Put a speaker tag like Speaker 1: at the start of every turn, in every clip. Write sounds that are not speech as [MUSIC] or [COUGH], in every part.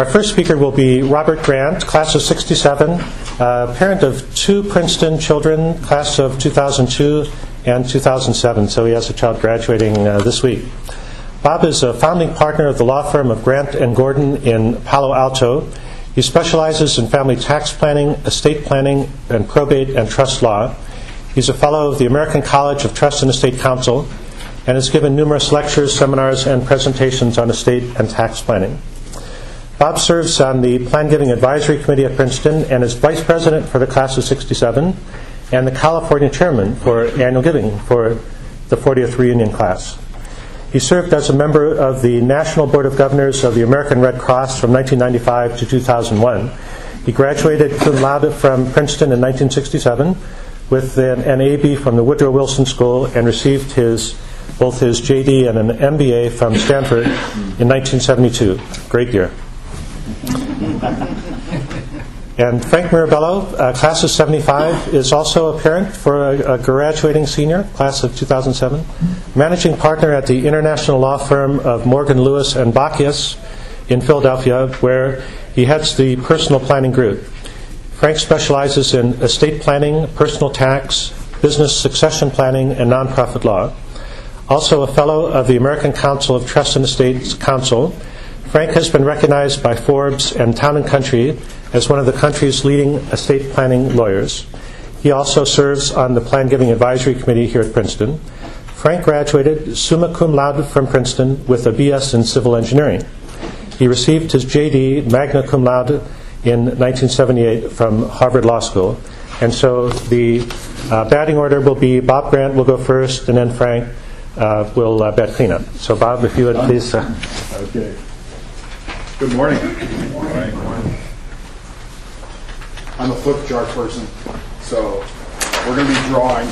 Speaker 1: Our first speaker will be Robert Grant, class of 67, uh, parent of two Princeton children, class of 2002 and 2007, so he has a child graduating uh, this week. Bob is a founding partner of the law firm of Grant and Gordon in Palo Alto. He specializes in family tax planning, estate planning, and probate and trust law. He's a fellow of the American College of Trust and Estate Counsel and has given numerous lectures, seminars, and presentations on estate and tax planning. Bob serves on the Plan Giving Advisory Committee at Princeton and is vice president for the class of 67 and the California chairman for annual giving for the 40th reunion class. He served as a member of the National Board of Governors of the American Red Cross from 1995 to 2001. He graduated cum laude from Princeton in 1967 with an, AB from the Woodrow Wilson School and received his both his JD and an MBA from Stanford in 1972. Great year. [LAUGHS] And Frank Mirabello, uh, class of 75, is also a parent for a, a, graduating senior, class of 2007, managing partner at the international law firm of Morgan Lewis and Bockius in Philadelphia, where he heads the personal planning group. Frank specializes in estate planning, personal tax, business succession planning, and nonprofit law. Also a fellow of the American Council of Trust and Estates Counsel, Frank has been recognized by Forbes and Town and Country as one of the country's leading estate planning lawyers. He also serves on the Plan Giving Advisory Committee here at Princeton. Frank graduated summa cum laude from Princeton with a BS in civil engineering. He received his JD magna cum laude in 1978 from Harvard Law School. And so the uh, batting order will be Bob Grant will go first, and then Frank uh, will uh, bat cleanup. So, Bob, if you would please. Uh,
Speaker 2: okay. Good morning. Good morning. I'm a flip chart person, so we're going to be drawing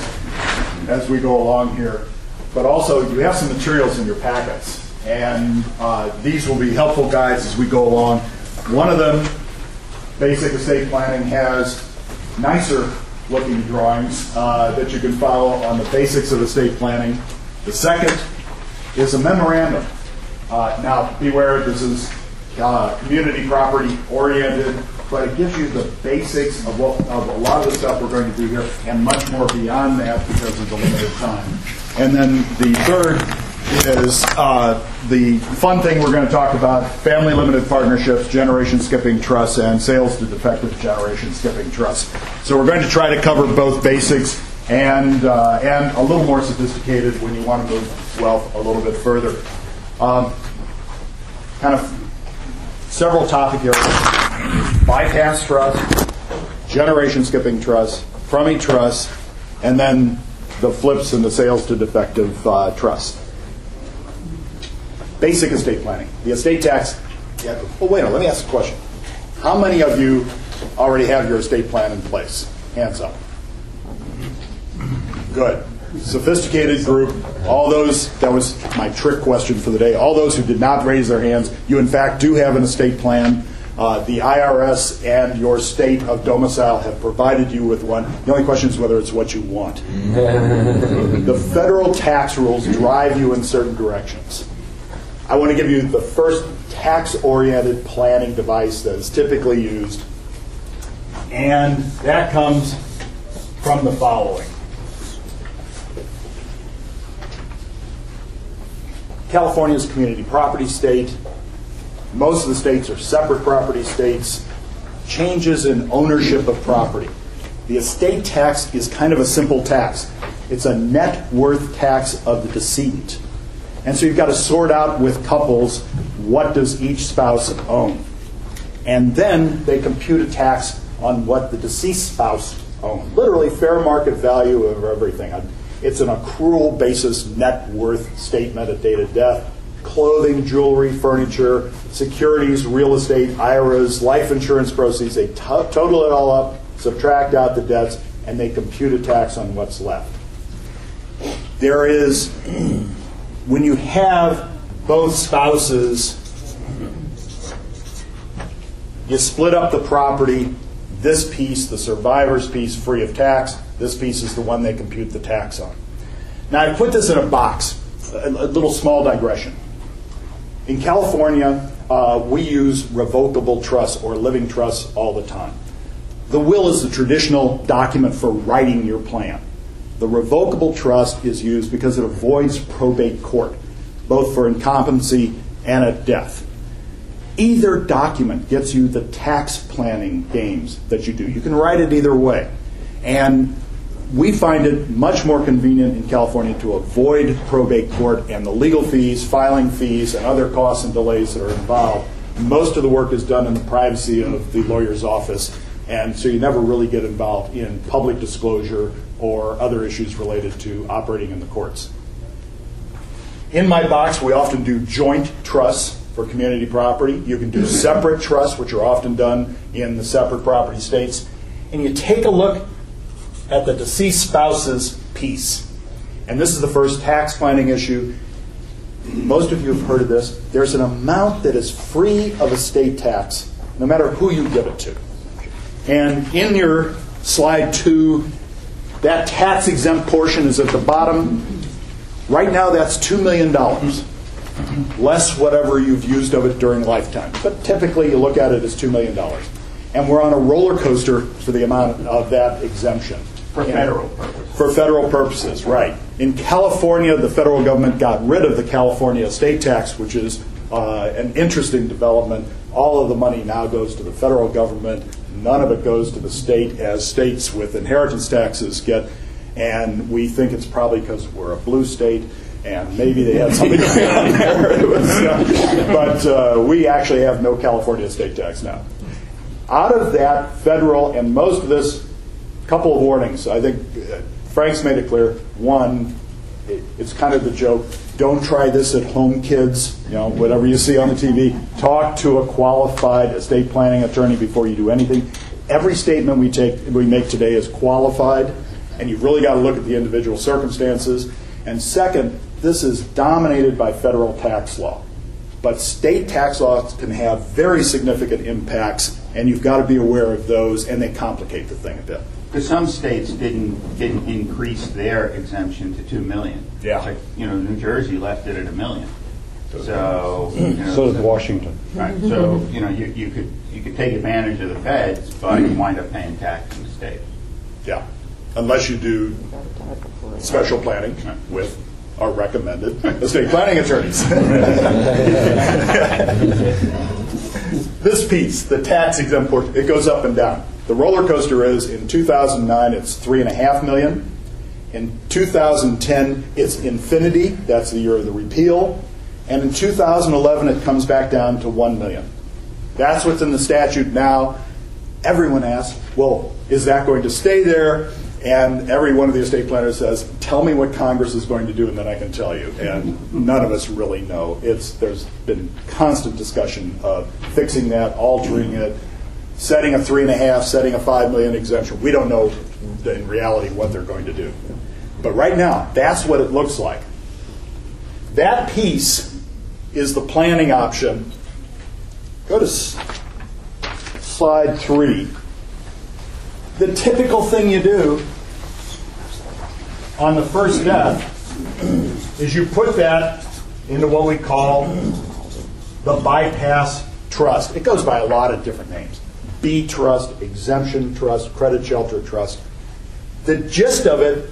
Speaker 2: as we go along here. But also, you have some materials in your packets, and uh, these will be helpful guides as we go along. One of them, Basic Estate Planning, has nicer looking drawings uh, that you can follow on the basics of estate planning. The second is a memorandum. Uh, now, beware, this is uh, community property oriented, but it gives you the basics of, what, of a lot of the stuff we're going to do here and much more beyond that because of the limited time. And then the third is uh, the fun thing we're going to talk about family limited partnerships, generation skipping trusts, and sales to defective generation skipping trusts. So we're going to try to cover both basics and, uh, and a little more sophisticated when you want to move wealth a little bit further. Um, kind of several topic areas bypass trust, generation skipping trust, Crummey trust, and then the flips and the sales to defective uh, trust. Basic estate planning. The estate tax. Yeah, oh, wait a minute, let me ask a question. How many of you already have your estate plan in place? Hands up. Good. Sophisticated group. All those, that was my trick question for the day. All those who did not raise their hands, you in fact do have an estate plan. Uh, the IRS and your state of domicile have provided you with one. The only question is whether it's what you want. [LAUGHS] the federal tax rules drive you in certain directions. I want to give you the first tax oriented planning device that is typically used, and that comes from the following. California is a community property state. Most of the states are separate property states. Changes in ownership of property. The estate tax is kind of a simple tax. It's a net worth tax of the decedent. And so you've got to sort out with couples what does each spouse own. And then they compute a tax on what the deceased spouse owned. Literally fair market value of everything. It's an accrual basis net worth statement at date of death. Clothing, jewelry, furniture, securities, real estate, IRAs, life insurance proceeds. They total it all up, subtract out the debts, and they compute a tax on what's left. There is, when you have both spouses, you split up the property. This piece, the survivor's piece, free of tax this piece is the one they compute the tax on. Now, I put this in a box, a, little small digression. In California, uh, we use revocable trusts or living trusts all the time. The will is the traditional document for writing your plan. The revocable trust is used because it avoids probate court, both for incompetency and at death. Either document gets you the tax planning games that you do. You can write it either way. And we find it much more convenient in California to avoid probate court and the legal fees, filing fees, and other costs and delays that are involved. Most of the work is done in the privacy of the lawyer's office, and so you never really get involved in public disclosure or other issues related to operating in the courts. In my box, we often do joint trusts for community property. You can do separate trusts, which are often done in the separate property states. And you take a look at the deceased spouse's piece. And this is the first tax planning issue. Most of you have heard of this. There's an amount that is free of estate tax, no matter who you give it to. And in your slide two, that tax exempt portion is at the bottom. Right now, that's $2 million, less whatever you've used of it during lifetime. But typically, you look at it as $2 million. And we're on a roller coaster for the amount of that exemption.
Speaker 3: For federal purposes.
Speaker 2: For federal purposes, right. In California, the federal government got rid of the California estate tax, which is uh, an interesting development. All of the money now goes to the federal government. None of it goes to the state, as states with inheritance taxes get. And we think it's probably because we're a blue state, and maybe they had something going on there. Was, uh, but uh, we actually have no California estate tax now. Out of that federal, and most of this couple of warnings. I think uh, Frank's made it clear. One, it, it's kind of the joke. Don't try this at home, kids. You know, whatever you see on the TV. Talk to a qualified estate planning attorney before you do anything. Every statement we take we make today is qualified, and you've really got to look at the individual circumstances. And second, this is dominated by federal tax law. But state tax laws can have very significant impacts, and you've got to be aware of those, and they complicate the thing a bit.
Speaker 3: Because some states didn't didn't increase their exemption to two million.
Speaker 2: Yeah.
Speaker 3: Like, you know, New Jersey left it at a million. So. you know,
Speaker 4: So did Washington.
Speaker 3: Right. So you know, you, you could you could take advantage of the feds, but you wind up paying tax in the state.
Speaker 2: Yeah, unless you do special planning with our recommended estate planning attorneys. [LAUGHS] this piece, the tax exempt portion, it goes up and down. The roller coaster is in 2009, it's three and a half million. In 2010, it's infinity. That's the year of the repeal. And in 2011, it comes back down to one million. That's what's in the statute now. Everyone asks, well, is that going to stay there? And every one of the estate planners says, tell me what Congress is going to do, and then I can tell you. And none of us really know. It's, there's been constant discussion of fixing that, altering it, setting a three and a half, setting a five million exemption. We don't know in reality what they're going to do. But right now, that's what it looks like. That piece is the planning option. Go to slide three. The typical thing you do on the first death is you put that into what we call the bypass trust. It goes by a lot of different names B trust, exemption trust, credit shelter trust. The gist of it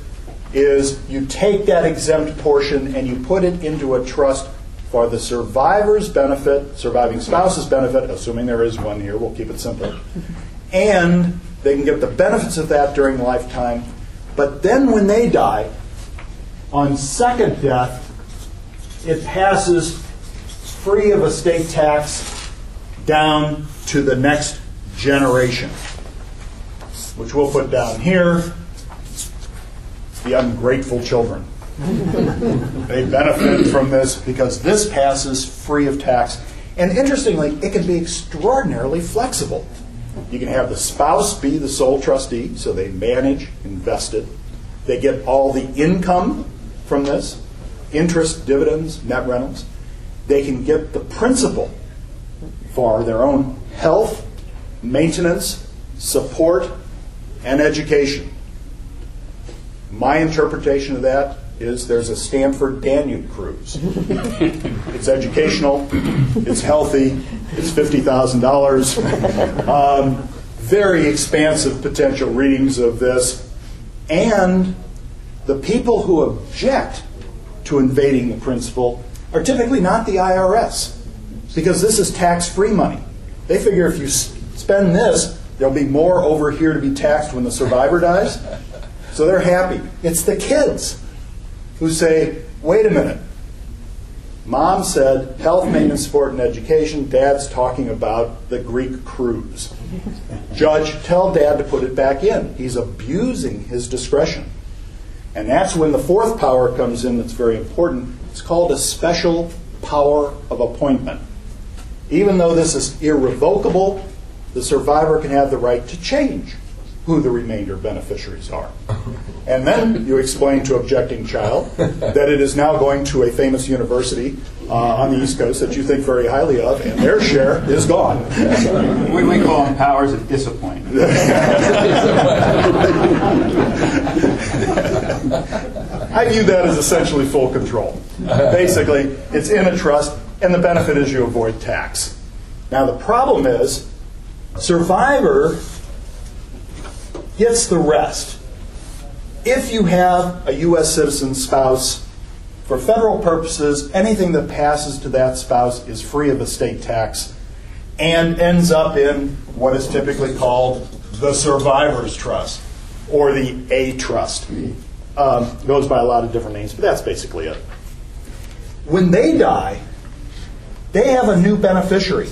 Speaker 2: is you take that exempt portion and you put it into a trust for the survivor's benefit, surviving spouse's benefit, assuming there is one here, we'll keep it simple, and they can get the benefits of that during lifetime. But then when they die, on second death, it passes free of estate tax down to the next generation, which we'll put down here the ungrateful children. they benefit from this because this passes free of tax. And interestingly, it can be extraordinarily flexible. You can have the spouse be the sole trustee, so they manage, invest it. They get all the income from this interest, dividends, net rentals. They can get the principal for their own health, maintenance, support, and education. My interpretation of that is there's a Stanford Danube cruise. [LAUGHS] it's educational, it's healthy, it's $50,000. Um, very expansive potential readings of this. And the people who object to invading the principal are typically not the IRS because this is tax free money. They figure if you spend this, there'll be more over here to be taxed when the survivor dies. So they're happy. It's the kids who say, wait a minute. Mom said health, maintenance, sport, and education. Dad's talking about the Greek cruise. Judge, tell dad to put it back in. He's abusing his discretion. And that's when the fourth power comes in that's very important. It's called a special power of appointment. Even though this is irrevocable, the survivor can have the right to change who the remainder beneficiaries are. And then you explain to objecting child that it is now going to a famous university uh, on the East Coast that you think very highly of, and their share is gone.
Speaker 3: We, we call them powers of disappointment.
Speaker 2: I view that as essentially full control. Basically, it's in a trust, and the benefit is you avoid tax. Now, the problem is, survivor gets the rest. If you have a U.S. citizen spouse, for federal purposes, anything that passes to that spouse is free of estate tax and ends up in what is typically called the survivor's trust or the A trust. Um, goes by a lot of different names, but that's basically it. When they die, they have a new beneficiary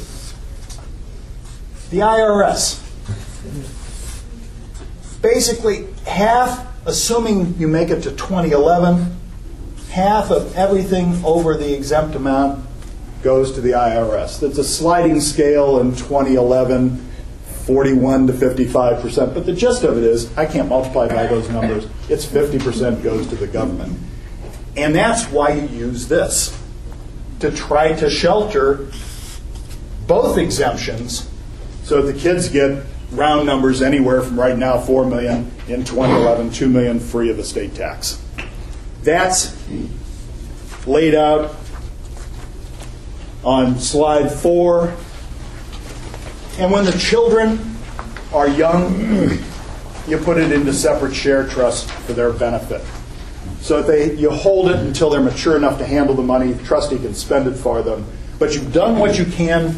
Speaker 2: the IRS. Basically, half, assuming you make it to 2011, half of everything over the exempt amount goes to the IRS. That's a sliding scale in 2011, 41 to 55 percent. But the gist of it is, I can't multiply by those numbers. It's 50 percent goes to the government, and that's why you use this to try to shelter both exemptions, so the kids get round numbers anywhere from right now 4 million in 2011, 2 million free of estate tax. That's laid out on slide four. And when the children are young, you put it into separate share trust for their benefit. So if they, you hold it until they're mature enough to handle the money, the trustee can spend it for them. But you've done what you can,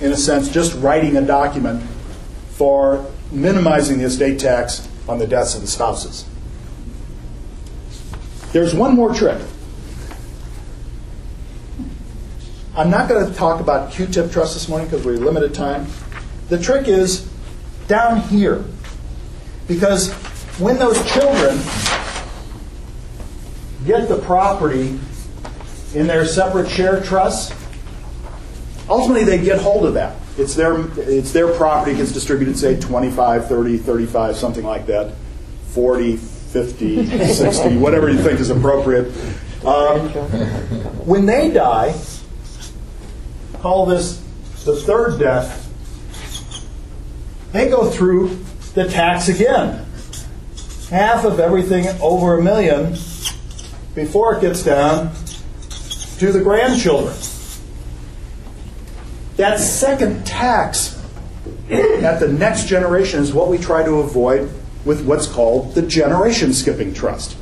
Speaker 2: in a sense, just writing a document for minimizing the estate tax on the deaths of the spouses. There's one more trick. I'm not going to talk about QTIP trust this morning because we're limited time. The trick is down here. Because when those children get the property in their separate share trusts, ultimately they get hold of that. It's their, it's their property gets distributed, say 25, 30, 35, something like that, 40, 50, 60, whatever you think is appropriate. Um, when they die, call this the third death, they go through the tax again. Half of everything over a million before it gets down to the grandchildren. That second tax at the next generation is what we try to avoid with what's called the generation skipping trust.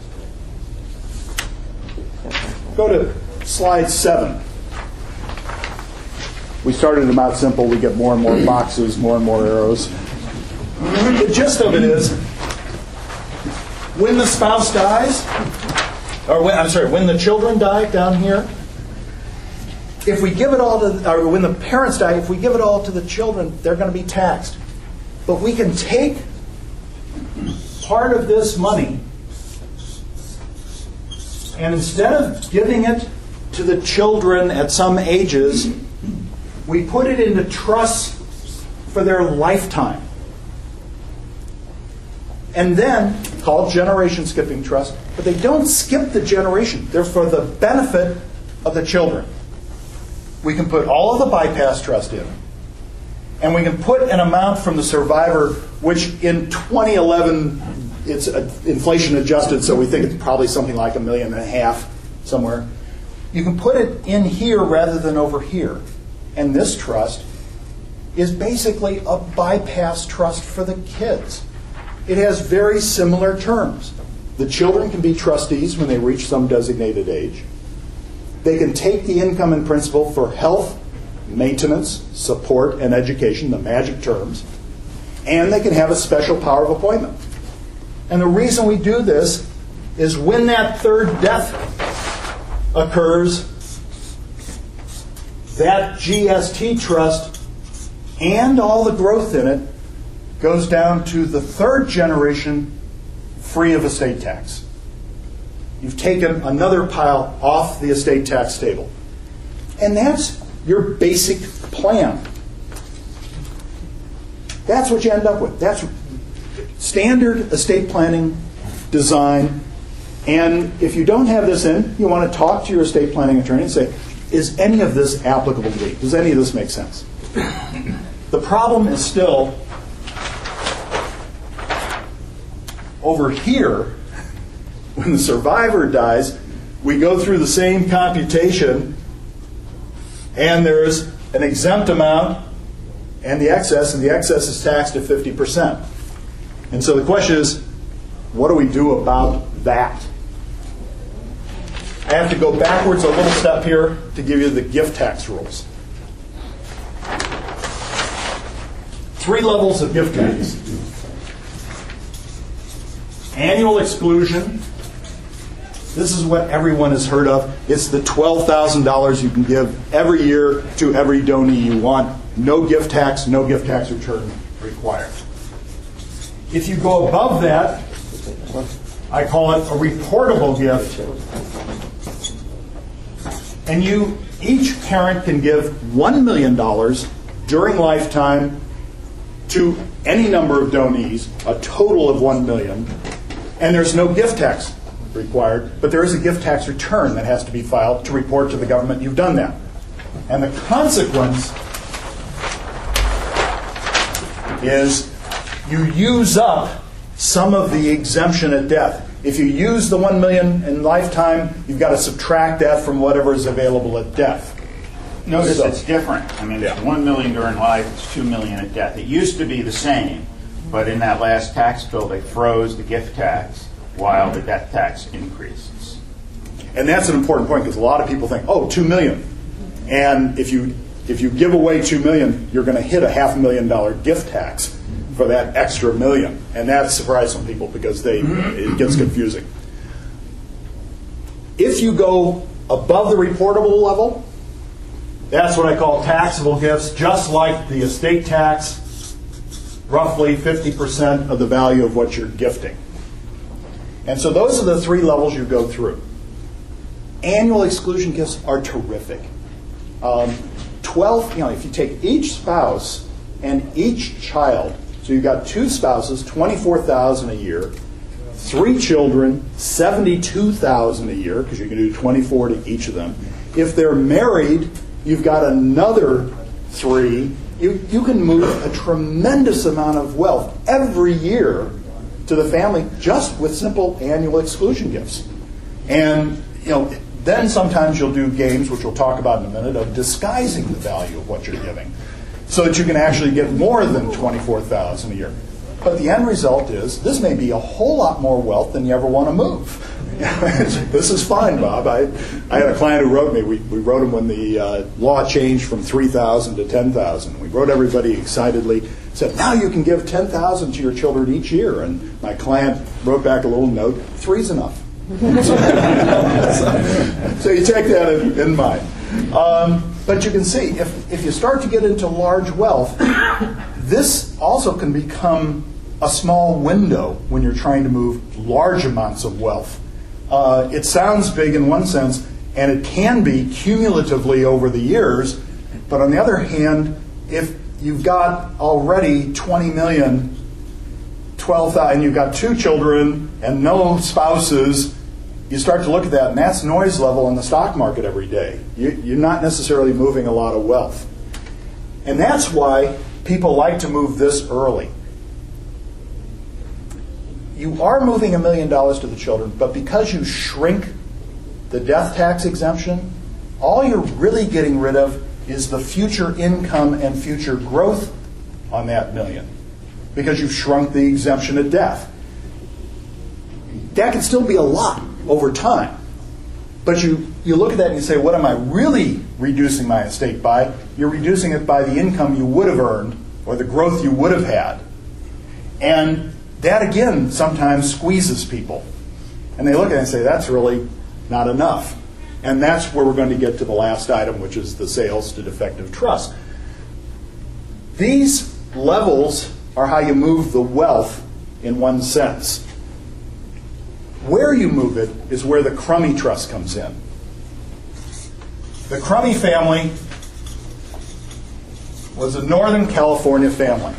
Speaker 2: Go to slide seven. We started them out simple. We get more and more boxes, more and more arrows. The gist of it is when the spouse dies, or when, I'm sorry, when the children die down here, if we give it all to, or when the parents die, if we give it all to the children, they're going to be taxed. But we can take part of this money and instead of giving it to the children at some ages, we put it into trusts for their lifetime. And then, called generation skipping trust, but they don't skip the generation. They're for the benefit of the children. We can put all of the bypass trust in, and we can put an amount from the survivor, which in 2011 it's inflation adjusted, so we think it's probably something like a million and a half somewhere. You can put it in here rather than over here. And this trust is basically a bypass trust for the kids. It has very similar terms. The children can be trustees when they reach some designated age. They can take the income and principal for health, maintenance, support, and education, the magic terms, and they can have a special power of appointment. And the reason we do this is when that third death occurs, that GST trust and all the growth in it goes down to the third generation free of estate tax. You've taken another pile off the estate tax table. And that's your basic plan. That's what you end up with. That's standard estate planning design. And if you don't have this in, you want to talk to your estate planning attorney and say, is any of this applicable to me? Does any of this make sense? The problem is still over here, when the survivor dies, we go through the same computation, and there's an exempt amount and the excess, and the excess is taxed at 50%. And so the question is, what do we do about that? I have to go backwards a little step here to give you the gift tax rules. Three levels of gift tax annual exclusion. This is what everyone has heard of. It's the $12,000 you can give every year to every donee you want. No gift tax, no gift tax return required. If you go above that, I call it a reportable gift. And you, each parent can give $1 million during lifetime to any number of donees, a total of 1 million, and there's no gift tax required, but there is a gift tax return that has to be filed to report to the government you've done that. And the consequence is you use up some of the exemption at death. If you use the 1 million in lifetime, you've got to subtract that from whatever is available at death.
Speaker 3: Notice
Speaker 2: So-
Speaker 3: it's different. I mean, it's 1 million during life, it's 2 million at death. It used to be the same, but in that last tax bill, they froze the gift tax while the death tax increases.
Speaker 2: And that's an important point because a lot of people think, oh, two million. And if you if you give away two million, you're going to hit a half million dollar gift tax for that extra million. And that surprises some people because they it gets confusing. If you go above the reportable level, that's what I call taxable gifts, just like the estate tax, roughly 50% of the value of what you're gifting. And so those are the three levels you go through. Annual exclusion gifts are terrific. Um, 12, you know, if you take each spouse and each child, so you've got two spouses, 24,000 a year, three children, 72,000 a year, because you can do 24 to each of them. If they're married, you've got another three. You, you can move a tremendous amount of wealth every year to the family just with simple annual exclusion gifts. And, you know, then sometimes you'll do games, which we'll talk about in a minute, of disguising the value of what you're giving so that you can actually get more than 24000 a year. But the end result is this may be a whole lot more wealth than you ever want to move. [LAUGHS] this is fine, Bob. I, I had a client who wrote me. We, we wrote him when the uh, law changed from 3000 to 10000 We wrote everybody excitedly, said, now you can give 10000 to your children each year. And my client wrote back a little note, three's enough. [LAUGHS] so you take that in, in mind. Um, but you can see, if, if you start to get into large wealth, this also can become a small window when you're trying to move large amounts of wealth. Uh, it sounds big in one sense, and it can be cumulatively over the years, but on the other hand, if you've got already 20 million, 12,000, and you've got two children and no spouses, you start to look at that, and that's noise level in the stock market every day. You, you're not necessarily moving a lot of wealth. And that's why people like to move this early. you are moving a million dollars to the children, but because you shrink the death tax exemption, all you're really getting rid of is the future income and future growth on that million because you've shrunk the exemption at death. That can still be a lot over time. But you, you look at that and you say, what am I really reducing my estate by? You're reducing it by the income you would have earned or the growth you would have had. And that again sometimes squeezes people. And they look at it and say, that's really not enough. And that's where we're going to get to the last item, which is the sales to defective trust. These levels are how you move the wealth in one sense. Where you move it is where the Crummey Trust comes in. The Crummey family was a Northern California family.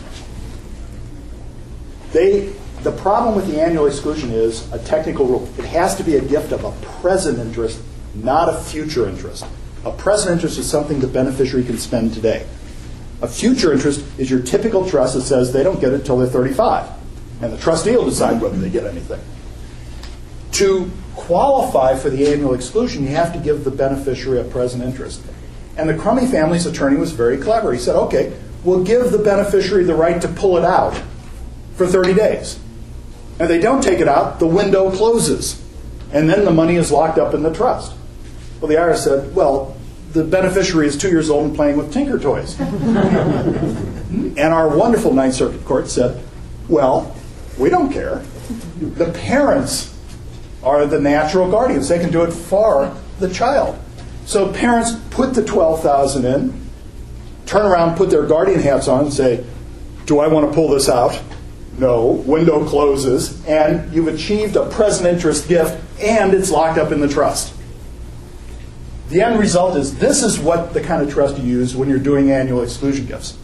Speaker 2: They, the problem with the annual exclusion is a technical rule. It has to be a gift of a present interest, not a future interest. A present interest is something the beneficiary can spend today. A future interest is your typical trust that says they don't get it until they're 35, and the trustee will decide whether they get anything. To qualify for the annual exclusion, you have to give the beneficiary a present interest. And the Crummey family's attorney was very clever. He said, okay, we'll give the beneficiary the right to pull it out for 30 days. And they don't take it out, the window closes. And then the money is locked up in the trust. Well, the IRS said, well, the beneficiary is two years old and playing with Tinker Toys. [LAUGHS] and our wonderful Ninth Circuit Court said, well, we don't care. The parents are the natural guardians. They can do it for the child. So parents put the 12,000 in, turn around, put their guardian hats on and say, "Do I want to pull this out?" No, window closes and you've achieved a present interest gift and it's locked up in the trust. The end result is this is what the kind of trust you use when you're doing annual exclusion gifts.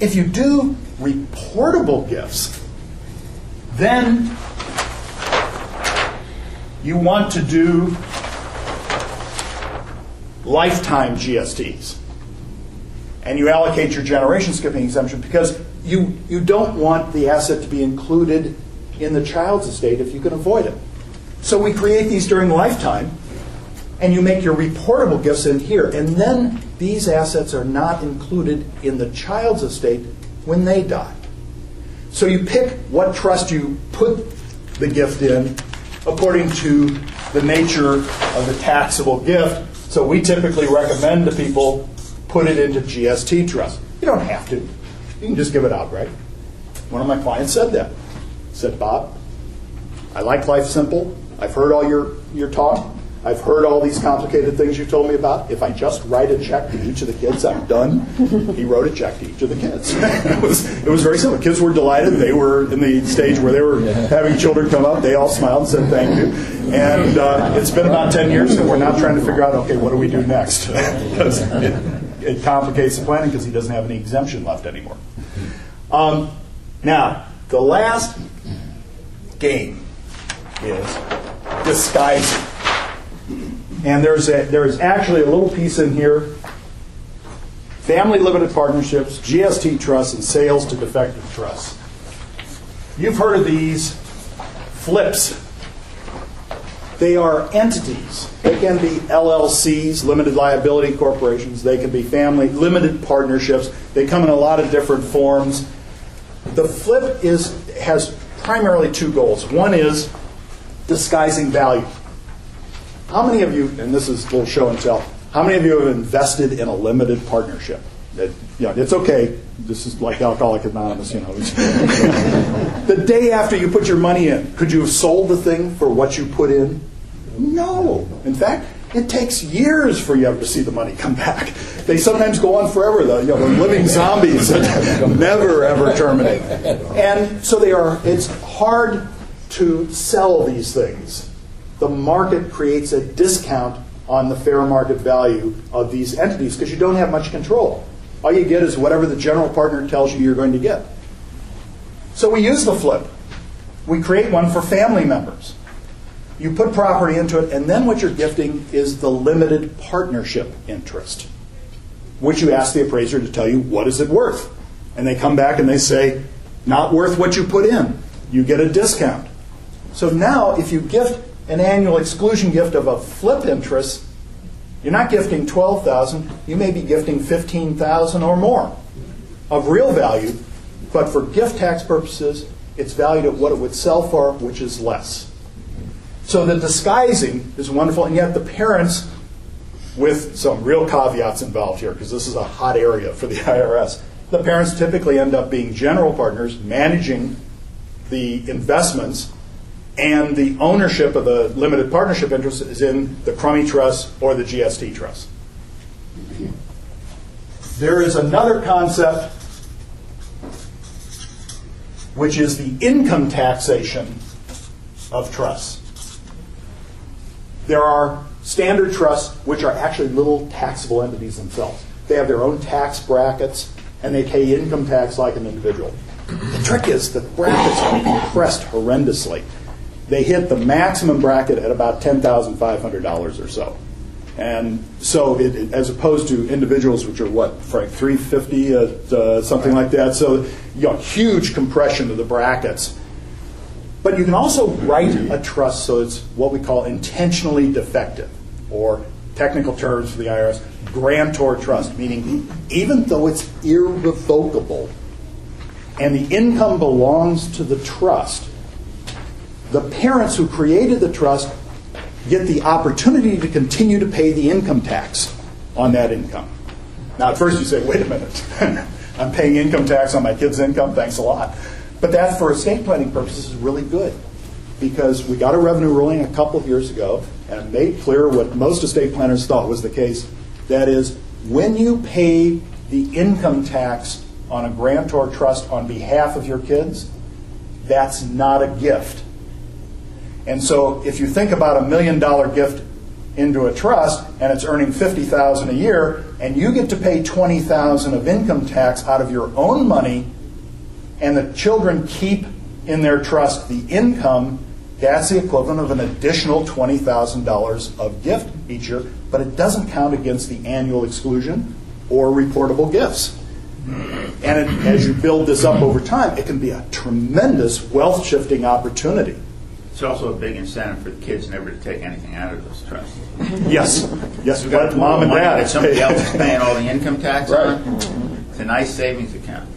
Speaker 2: If you do reportable gifts, then you want to do lifetime GSTs. And you allocate your generation skipping exemption because you, you don't want the asset to be included in the child's estate if you can avoid it. So we create these during lifetime, and you make your reportable gifts in here. And then these assets are not included in the child's estate when they die. So you pick what trust you put the gift in according to the nature of the taxable gift so we typically recommend to people put it into GST trust. You don't have to. You can just give it out, right? One of my clients said that. Said, Bob, I like life simple. I've heard all your, your talk. I've heard all these complicated things you've told me about. If I just write a check to each of the kids, I'm done. he wrote a check to each of the kids. [LAUGHS] it, was, it was very simple. Kids were delighted. They were in the stage where they were having children come up. They all smiled and said thank you. And uh, it's been about 10 years, and we're now trying to figure out, okay, what do we do next? [LAUGHS] it, it complicates the planning because he doesn't have any exemption left anymore. Um, now, the last game is disguising. And there's a, there is actually a little piece in here family limited partnerships, GST trusts, and sales to defective trusts. You've heard of these flips. They are entities. They can be LLCs, limited liability corporations. They can be family limited partnerships. They come in a lot of different forms. The flip is has primarily two goals. One is disguising value. How many of you, and this is a little show and tell, how many of you have invested in a limited partnership? That, you know, it's okay. This is like Alcoholic Anonymous, you know. [LAUGHS] the day after you put your money in, could you have sold the thing for what you put in? No. In fact, it takes years for you ever to see the money come back. They sometimes go on forever, though. You know, the living zombies that [LAUGHS] never ever terminate. And so they are. It's hard to sell these things the market creates a discount on the fair market value of these entities because you don't have much control. All you get is whatever the general partner tells you you're going to get. So we use the flip. We create one for family members. You put property into it, and then what you're gifting is the limited partnership interest, which you ask the appraiser to tell you what is it worth. And they come back and they say, not worth what you put in. you get a discount. So now, if you gift an annual exclusion gift of a flip interest, you're not gifting 12,000, you may be gifting 15,000 or more of real value, but for gift tax purposes, it's valued at what it would sell for, which is less. So the disguising is wonderful, and yet the parents, with some real caveats involved here, because this is a hot area for the [LAUGHS] IRS, the parents typically end up being general partners managing the investments, and the ownership of the limited partnership interest is in the Crummey Trust or the GST Trust. There is another concept which is the income taxation of trusts. There are standard trusts, which are actually little taxable entities themselves. They have their own tax brackets, and they pay income tax like an individual. The trick is the brackets are compressed horrendously. They hit the maximum bracket at about $10,500 or so. And so, it, as opposed to individuals, which are what, Frank, 350, uh, uh, something like that. So, you know, huge compression of the brackets. But you can also write a trust so it's what we call intentionally defective, or technical terms for the IRS, grantor trust, meaning even though it's irrevocable and the income belongs to the trust, the parents who created the trust get the opportunity to continue to pay the income tax on that income. Now, at first you say, wait a minute, [LAUGHS] I'm paying income tax on my kid's income, thanks a lot. But that, for estate planning purposes, is really good because we got a revenue ruling a couple of years ago and made clear what most estate planners thought was the case. That is, when you pay the income tax on a grantor trust on behalf of your kids, that's not a gift. And so if you think about a million dollar gift into a trust and it's earning 50,000 a year and you get to pay 20,000 of income tax out of your own money and the children keep in their trust the income, that's the equivalent of an additional $20,000 of gift each year, but it doesn't count against the annual exclusion or reportable gifts. And it, as you build this up over time, it can be a tremendous wealth shifting opportunity.
Speaker 3: It's also a big incentive for the kids never to take anything out of those trusts. [LAUGHS]
Speaker 2: Yes, yes,
Speaker 3: We've got
Speaker 2: let mom and
Speaker 3: money
Speaker 2: dad.
Speaker 3: that somebody else is paying all the income tax
Speaker 2: Right.
Speaker 3: on. It's a nice savings account.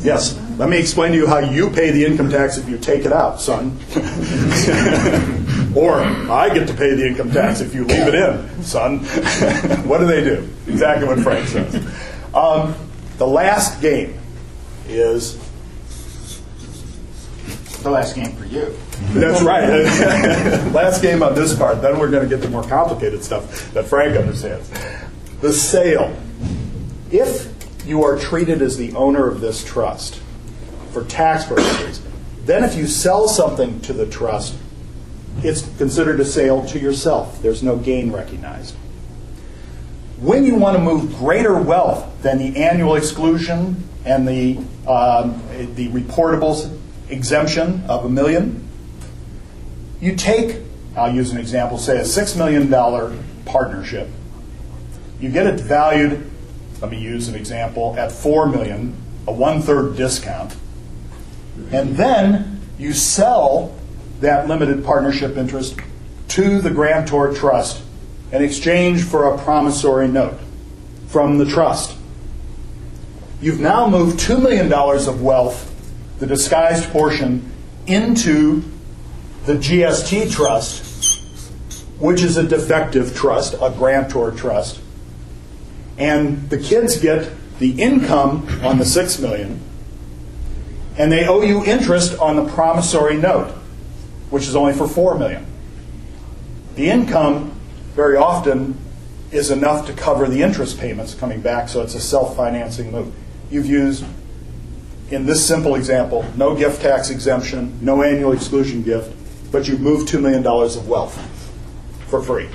Speaker 2: Yes, let me explain to you how you pay the income tax if you take it out, son. [LAUGHS] or I get to pay the income tax if you leave it in, son. [LAUGHS] what do they do? Exactly what Frank says. Um, the last game is
Speaker 3: The last game for you.
Speaker 2: That's right. [LAUGHS] Last game on this part, then we're going to get the more complicated stuff that Frank understands. The sale. If you are treated as the owner of this trust for tax purposes, then if you sell something to the trust, it's considered a sale to yourself. There's no gain recognized. When you want to move greater wealth than the annual exclusion and the, um, the reportable exemption of a million, you take, I'll use an example, say a $6 million partnership. You get it valued, let me use an example, at 4 million, a one third discount. And then you sell that limited partnership interest to the grantor trust in exchange for a promissory note from the trust. You've now moved $2 million of wealth, the disguised portion, into the GST trust, which is a defective trust, a grantor trust. And the kids get the income on the 6 million and they owe you interest on the promissory note, which is only for 4 million. The income very often is enough to cover the interest payments coming back, so it's a self-financing move. You've used in this simple example, no gift tax exemption, no annual exclusion gift, but you've moved $2 million of wealth for free.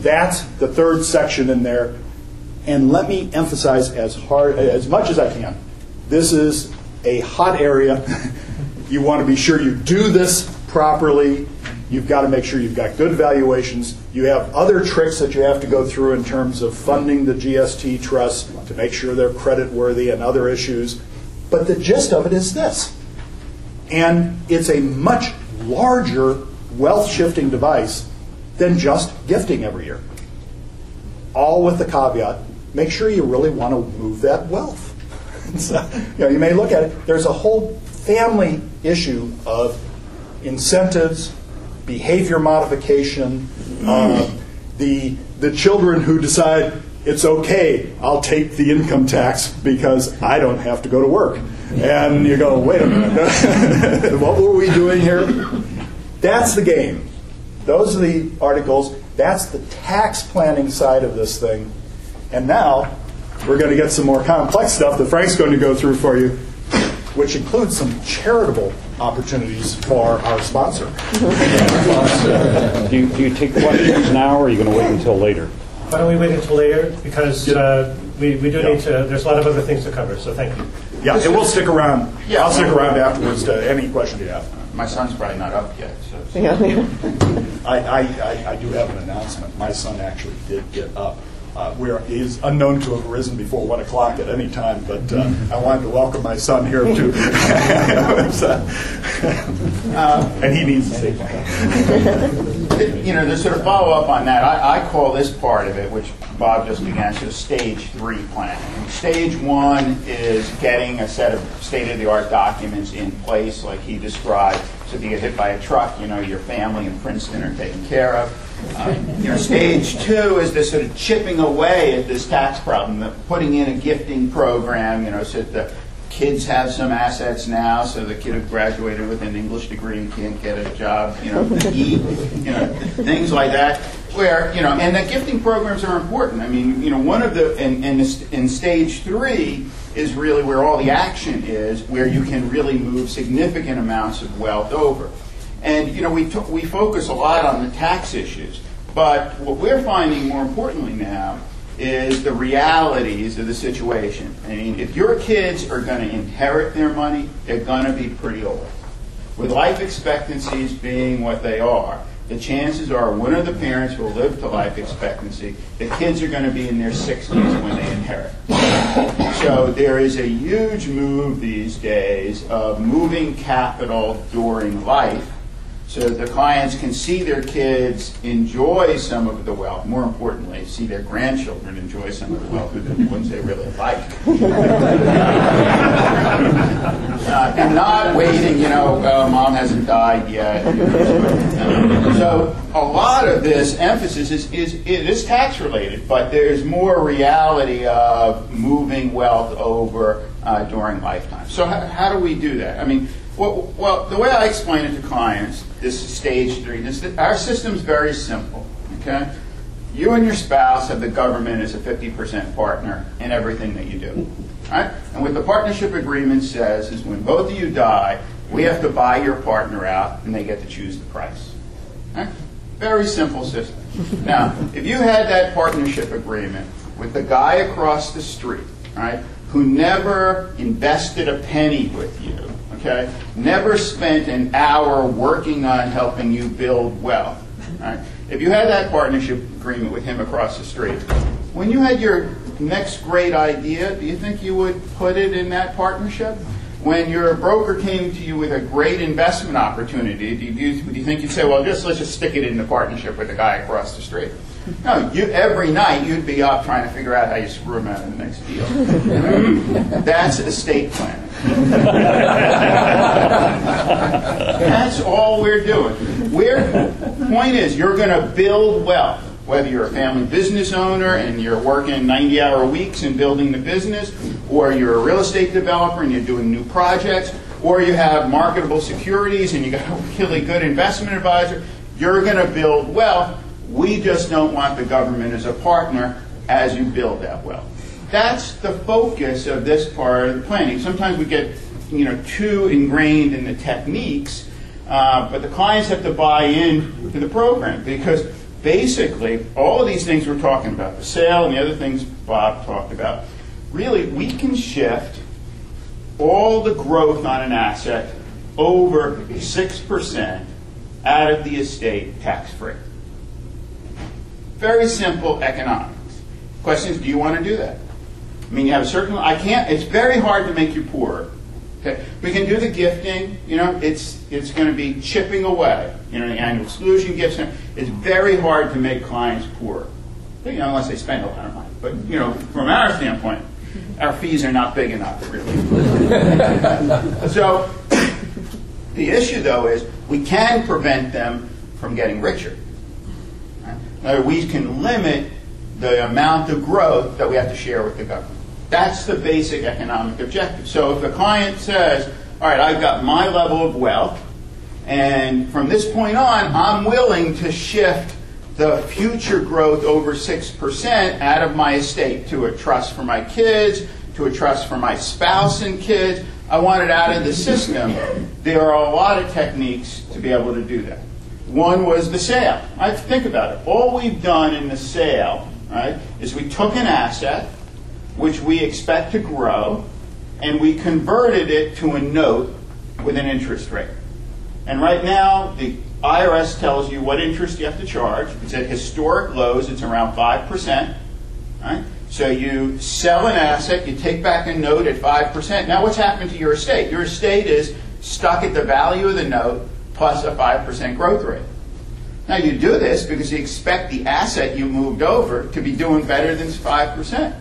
Speaker 2: That's the third section in there. And let me emphasize as hard as much as I can. This is a hot area. [LAUGHS] you want to be sure you do this properly. You've got to make sure you've got good valuations. You have other tricks that you have to go through in terms of funding the GST trust to make sure they're credit worthy and other issues. But the gist of it is this And it's a much larger wealth shifting device than just gifting every year. All with the caveat make sure you really want to move that wealth. [LAUGHS] so, you, know, you may look at it, there's a whole family issue of incentives, behavior modification, uh, the, the children who decide it's okay, I'll take the income tax because I don't have to go to work. And you go, wait a minute, [LAUGHS] what were we doing here? That's the game. Those are the articles. That's the tax planning side of this thing. And now we're going to get some more complex stuff that Frank's going to go through for you, which includes some charitable opportunities for our sponsor.
Speaker 4: Do you, do you take questions now, or are you going to wait until later?
Speaker 1: Why don't we wait until later? Because uh, we, we do need to, there's a lot of other things to cover, so thank you.
Speaker 2: Yeah, and we'll stick around.
Speaker 3: Yeah.
Speaker 2: I'll stick around afterwards to any question you have.
Speaker 3: My son's probably not up yet, so.
Speaker 2: I, I, I, I do have an announcement. My son actually did get up. Uh, where he is unknown to have risen before one o'clock at any time, but uh, I wanted to welcome my son here too. [LAUGHS] [LAUGHS] [LAUGHS] Uh, and he needs to say
Speaker 3: You know, to sort of follow up on that, I, I call this part of it, which Bob just began, sort of stage three planning. Stage one is getting a set of state-of-the-art documents in place, like he described. So if you get hit by a truck, you know, your family in Princeton are taken care of. Uh, you know, stage two is this sort of chipping away at this tax problem, the putting in a gifting program, you know, so that the kids have some assets now, so the kid who graduated with an English degree and can't get a job, you know, you know, things like that. Where, you know, and the gifting programs are important. I mean, you know, one of the, and, and in stage three is really where all the action is, where you can really move significant amounts of wealth over. And you know, we, we focus a lot on the tax issues, but what we're finding more importantly now is the realities of the situation. I mean, if your kids are going to inherit their money, they're going to be pretty old. With life expectancies being what they are, the chances are one of the parents will live to life expectancy. The kids are going to be in their 60s when they inherit. So there is a huge move these days of moving capital during life so the clients can see their kids enjoy some of the wealth. More importantly, see their grandchildren enjoy some of the wealth, the ones they really like. [LAUGHS] uh, and not waiting, you know, uh, mom hasn't died yet. so a lot of this emphasis is, is it is tax related, but there's more reality of moving wealth over uh, during lifetime. So how, how do we do that? I mean, well, well, the way I explain it to clients, this is stage three. This, our system's very simple. Okay, you and your spouse have the government as a 50% partner in everything that you do. Right? And what the partnership agreement says is when both of you die, we have to buy your partner out, and they get to choose the price. Right? Very simple system. Now, if you had that partnership agreement with the guy across the street, right, who never invested a penny with you, okay, never spent an hour working on helping you build wealth, right? If you had that partnership agreement with him across the street, when you had your next great idea, do you think you would put it in that partnership? When your broker came to you with a great investment opportunity, do you, do you think you'd say, well, just let's just stick it in the partnership with the guy across the street? No, you, every night you'd be up trying to figure out how you screw him out of the next deal. [LAUGHS] That's estate planning. [LAUGHS] That's all we're doing. We're, point is, you're going to build wealth. Whether you're a family business owner and you're working 90 hour weeks and building the business, or you're a real estate developer and you're doing new projects, or you have marketable securities and you got a really good investment advisor, you're going to build wealth. We just don't want the government as a partner as you build that well. That's the focus of this part of the planning. Sometimes we get you know, too ingrained in the techniques, uh, but the clients have to buy in to the program because basically all of these things we're talking about, the sale and the other things Bob talked about, really we can shift all the growth on an asset over 6% out of the estate tax free. Very simple economics. Question is, do you want to do that? I mean, you have a certain, I can't, it's very hard to make you poorer Okay, we can do the gifting. You know, it's it's going to be chipping away. You know, the annual exclusion gifts. It's very hard to make clients poor. You know, unless they spend a lot of money. But you know, from our standpoint, our fees are not big enough, really. [LAUGHS] so, the issue though is we can prevent them from getting richer. We can limit the amount of growth that we have to share with the government. That's the basic economic objective. So if a client says, all right, I've got my level of wealth, and from this point on, I'm willing to shift the future growth over 6% out of my estate to a trust for my kids, to a trust for my spouse and kids. I want it out of the system. There are a lot of techniques to be able to do that. One was the sale. I think about it. All we've done in the sale, right, is we took an asset, which we expect to grow, and we converted it to a note with an interest rate. And right now, the IRS tells you what interest you have to charge. It's at historic lows, it's around 5%. Right? So you sell an asset, you take back a note at 5%. Now, what's happened to your estate? Your estate is stuck at the value of the note plus a 5% growth rate. Now, you do this because you expect the asset you moved over to be doing better than 5%.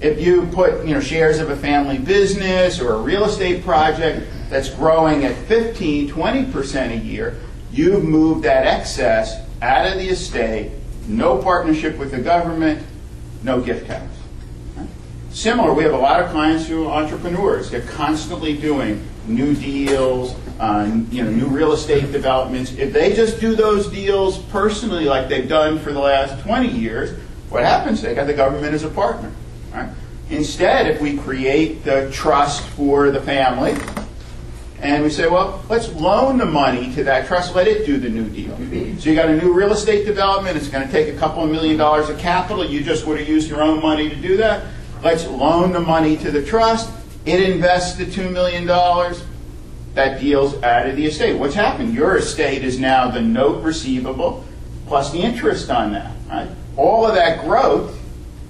Speaker 3: If you put you know, shares of a family business or a real estate project that's growing at 15, 20% a year, you've moved that excess out of the estate, no partnership with the government, no gift tax. Similar, we have a lot of clients who are entrepreneurs. They're constantly doing new deals, you know, new real estate developments. If they just do those deals personally, like they've done for the last 20 years, what happens? They got the government as a partner. Right? Instead, if we create the trust for the family, and we say, well, let's loan the money to that trust, let it do the new deal. So you got a new real estate development, it's going to take a couple of million dollars of capital, you just would have used your own money to do that. Let's loan the money to the trust, it invests the $2 million, that deal's out of the estate. What's happened? Your estate is now the note receivable plus the interest on that. Right? All of that growth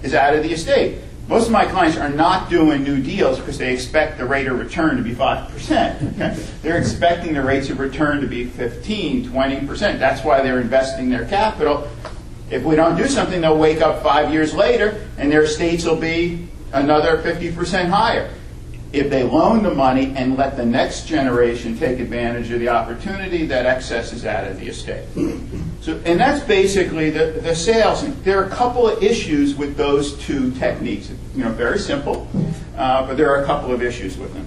Speaker 3: is out of the estate. Most of my clients are not doing new deals because they expect the rate of return to be 5%. Okay? They're expecting the rates of return to be 15, 20%. That's why they're investing their capital. If we don't do something, they'll wake up five years later and their estates will be another 50% higher if they loan the money and let the next generation take advantage of the opportunity, that excess is out of the estate. So, and that's basically the, the sales. There are a couple of issues with those two techniques. You know, very simple, uh, but there are a couple of issues with them.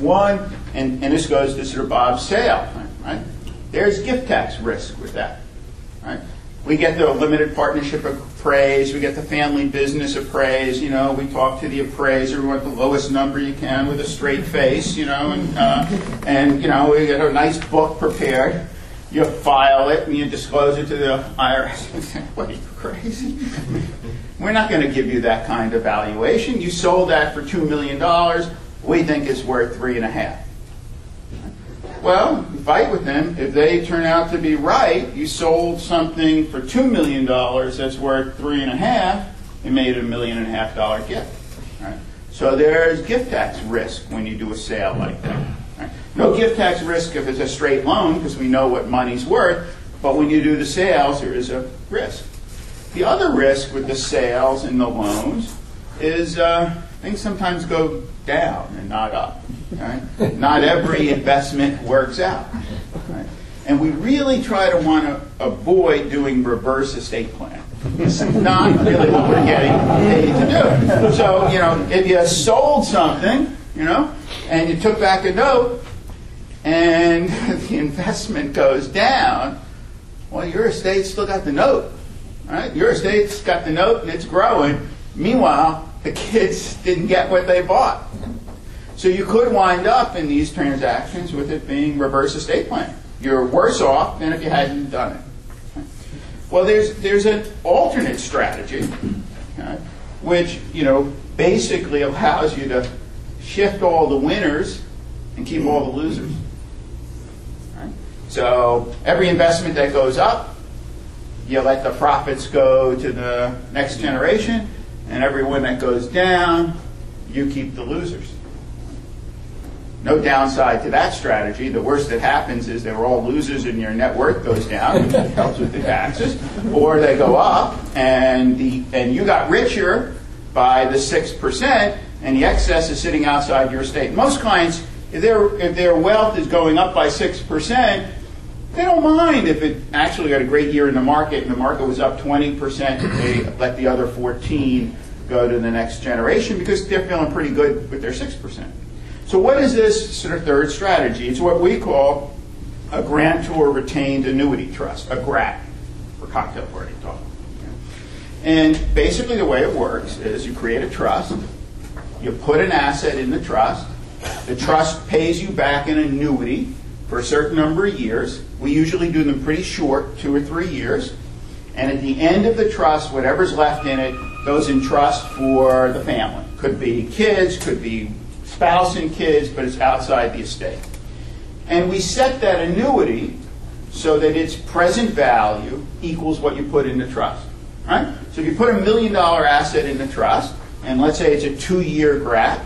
Speaker 3: One, and, and this goes to of Bob's sale, right? There's gift tax risk with that, right? we get the limited partnership appraise, we get the family business appraise, you know, we talk to the appraiser, we want the lowest number you can with a straight face, you know, and, uh, and you know, we get a nice book prepared. You file it and you disclose it to the IRS. [LAUGHS] what are you crazy? We're not going to give you that kind of valuation. You sold that for $2 million. We think it's worth three and a half. Well, fight with them. If they turn out to be right, you sold something for two million dollars that's worth three and a half, and made a million and a half dollar gift. Right? So there's gift tax risk when you do a sale like that. Right? No gift tax risk if it's a straight loan because we know what money's worth, but when you do the sales, there is a risk. The other risk with the sales and the loans is uh, things sometimes go down and not up. Right? Not every investment works out. Right? And we really try to want to avoid doing reverse estate plan. It's not really what we're getting paid to do. So, you know, if you sold something, you know, and you took back a note, and [LAUGHS] the investment goes down, well, your estate still got the note. Right? Your estate's got the note and it's growing. Meanwhile, the kids didn't get what they bought. So you could wind up in these transactions with it being reverse estate planning. You're worse off than if you hadn't done it. Well, there's there's an alternate strategy, okay, which you know basically allows you to shift all the winners and keep all the losers. Right? So every investment that goes up, you let the profits go to the next generation and every one that goes down, you keep the losers. No downside to that strategy. The worst that happens is they're all losers and your net worth goes down, which [LAUGHS] helps with the taxes, or they go up and the and you got richer by the six percent, and the excess is sitting outside your estate. Most clients, if their if their wealth is going up by six percent, they don't mind if it actually got a great year in the market and the market was up 20%, they let the other 14 go to the next generation because they're feeling pretty good with their 6%. So what is this sort of third strategy? It's what we call a grantor retained annuity trust, a GRAT, for cocktail party talk. And basically the way it works is you create a trust, you put an asset in the trust, the trust pays you back an annuity for a certain number of years. We usually do them pretty short, two or three years. And at the end of the trust, whatever's left in it goes in trust for the family. Could be kids, could be spouse and kids, but it's outside the estate. And we set that annuity so that its present value equals what you put in the trust. Right? So if you put a million dollar asset in the trust, and let's say it's a two year GRAT,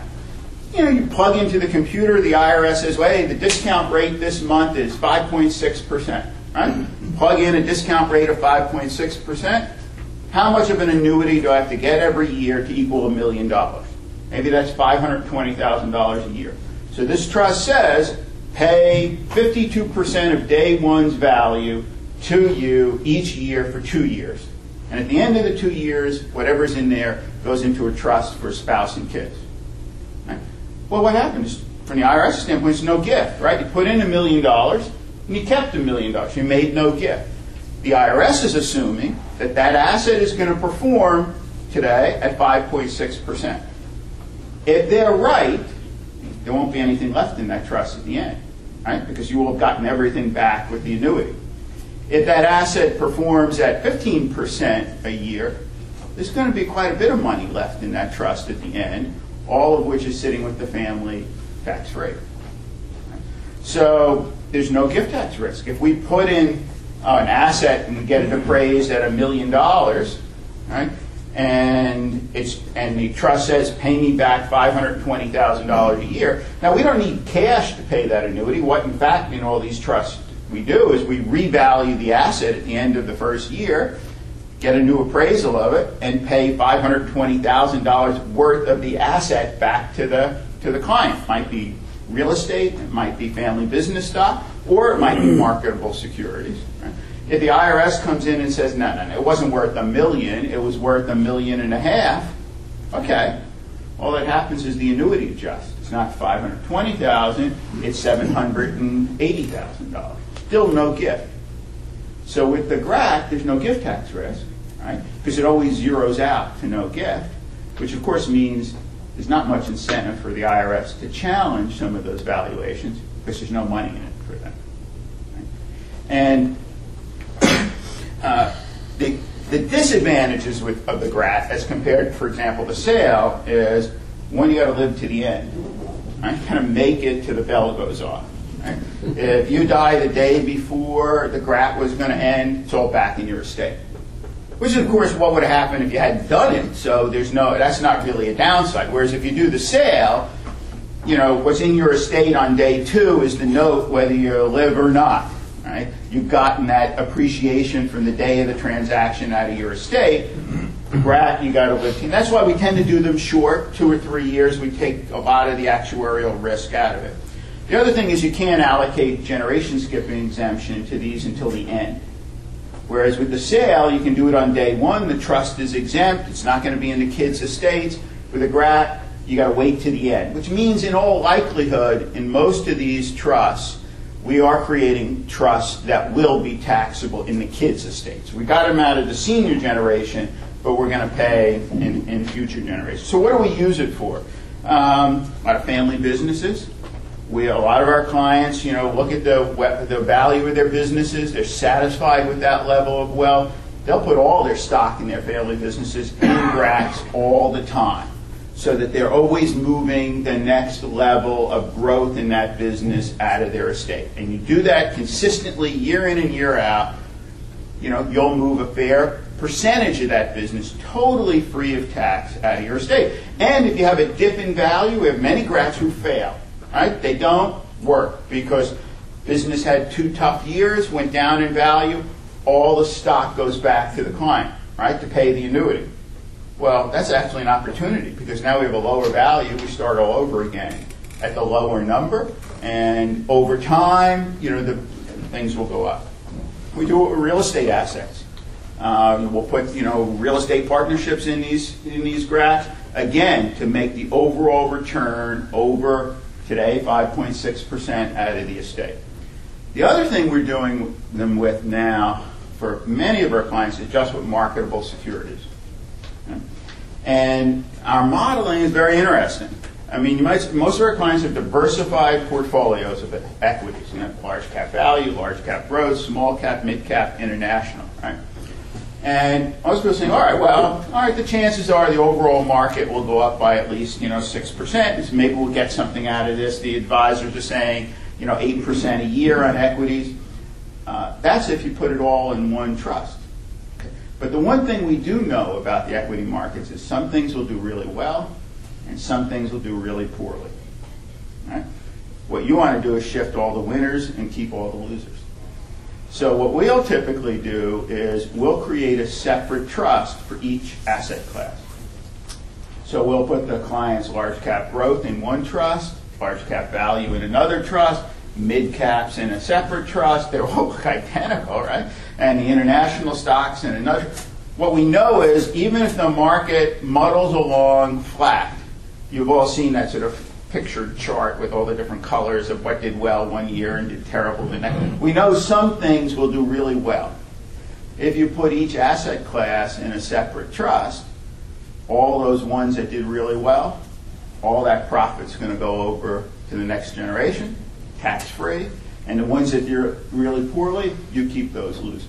Speaker 3: you know, you plug into the computer, the IRS says, well, hey, the discount rate this month is 5.6%. Right? Plug in a discount rate of 5.6%. How much of an annuity do I have to get every year to equal a million dollars? Maybe that's $520,000 a year. So this trust says pay 52% of day one's value to you each year for two years. And at the end of the two years, whatever's in there goes into a trust for spouse and kids. Well, what happens? From the IRS standpoint, it's no gift, right? You put in a million dollars and you kept a million dollars. You made no gift. The IRS is assuming that that asset is going to perform today at 5.6%. If they're right, there won't be anything left in that trust at the end, right? Because you will have gotten everything back with the annuity. If that asset performs at 15% a year, there's going to be quite a bit of money left in that trust at the end, all of which is sitting with the family tax rate. So there's no gift tax risk. If we put in uh, an asset and get it appraised at a million dollars, right? and it's and the trust says pay me back five hundred twenty thousand dollars a year. Now we don't need cash to pay that annuity. What in fact in all these trusts we do is we revalue the asset at the end of the first year, get a new appraisal of it, and pay five hundred twenty thousand dollars worth of the asset back to the to the client. It might be real estate, it might be family business stock, or it might be [CLEARS THROAT] marketable securities. Right? If the IRS comes in and says, no, no, no, it wasn't worth a million, it was worth a million and a half, okay. All that happens is the annuity adjusts. It's not 520000 it's $780,000. Still no gift. So with the GRAT, there's no gift tax risk, right? Because it always zeroes out to no gift, which of course means there's not much incentive for the IRS to challenge some of those valuations because there's no money in it for them. Right? And [COUGHS] uh, the, the disadvantages with, of the GRAT as compared, for example, the sale is one, you got to live to the end. Right? Kind of make it to the bell goes off. Right? If you die the day before the GRAT was going to end, it's all back in your estate. Which is, of course, what would have happened if you hadn't done it. So there's no, that's not really a downside. Whereas if you do the sale, you know, what's in your estate on day two is the note whether you live or not. Right? You've gotten that appreciation from the day of the transaction out of your estate. GRAT, you got to live. And that's why we tend to do them short, two or three years. We take a lot of the actuarial risk out of it. The other thing is you can't allocate generation skipping exemption to these until the end. Whereas with the sale, you can do it on day one. The trust is exempt. It's not going to be in the kids' estates. With a GRAT, you got to wait to the end, which means in all likelihood, in most of these trusts, we are creating trusts that will be taxable in the kids' estates. We got them out of the senior generation, but we're going to pay in, in future generations. So what do we use it for? Um, a lot of family businesses. We, a lot of our clients, you know, look at the, the value of their businesses. They're satisfied with that level of wealth. They'll put all their stock in their family businesses in GRATs all the time so that they're always moving the next level of growth in that business out of their estate. And you do that consistently year in and year out, you know, you'll move a fair percentage of that business totally free of tax out of your estate. And if you have a dip in value, we have many GRATs who fail. Right? They don't work because business had two tough years, went down in value, all the stock goes back to the client, right, to pay the annuity. Well, that's actually an opportunity because now we have a lower value. We start all over again at the lower number, and over time, you know, the things will go up. We do it with real estate assets. Um, we'll put, you know, real estate partnerships in these in these GRATs again to make the overall return over today 5.6 percent out of the estate. The other thing we're doing them with now for many of our clients is just with marketable securities. And our modeling is very interesting. I mean, might, most of our clients have diversified portfolios of equities, you know, large cap value, large cap growth, small cap, mid cap, international, right? And most people saying, all right, well, all right, the chances are the overall market will go up by at least, you know, 6%. So maybe we'll get something out of this. The advisors are saying, you know, 8% a year on equities. Uh, that's if you put it all in one trust. But the one thing we do know about the equity markets is some things will do really well and some things will do really poorly. Right? What you want to do is shift all the winners and keep all the losers. So what we'll typically do is we'll create a separate trust for each asset class. So we'll put the client's large cap growth in one trust, large cap value in another trust, mid caps in a separate trust. They're all [LAUGHS] identical, right? And the international stocks in another. What we know is even if the market muddles along flat, you've all seen that sort of pictured chart with all the different colors of what did well one year and did terrible the next. We know some things will do really well. If you put each asset class in a separate trust, all those ones that did really well, all that profit's going to go over to the next generation tax free, and the ones that do really poorly, you keep those losers.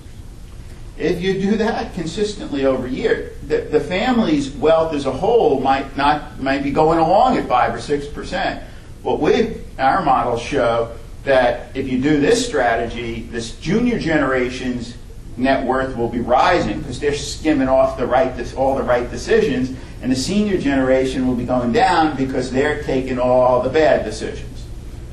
Speaker 3: If you do that consistently over years, the, the family's wealth as a whole might not might be going along at five or six percent. What we our models show that if you do this strategy, this junior generation's net worth will be rising because they're skimming off the right all the right decisions, and the senior generation will be going down because they're taking all the bad decisions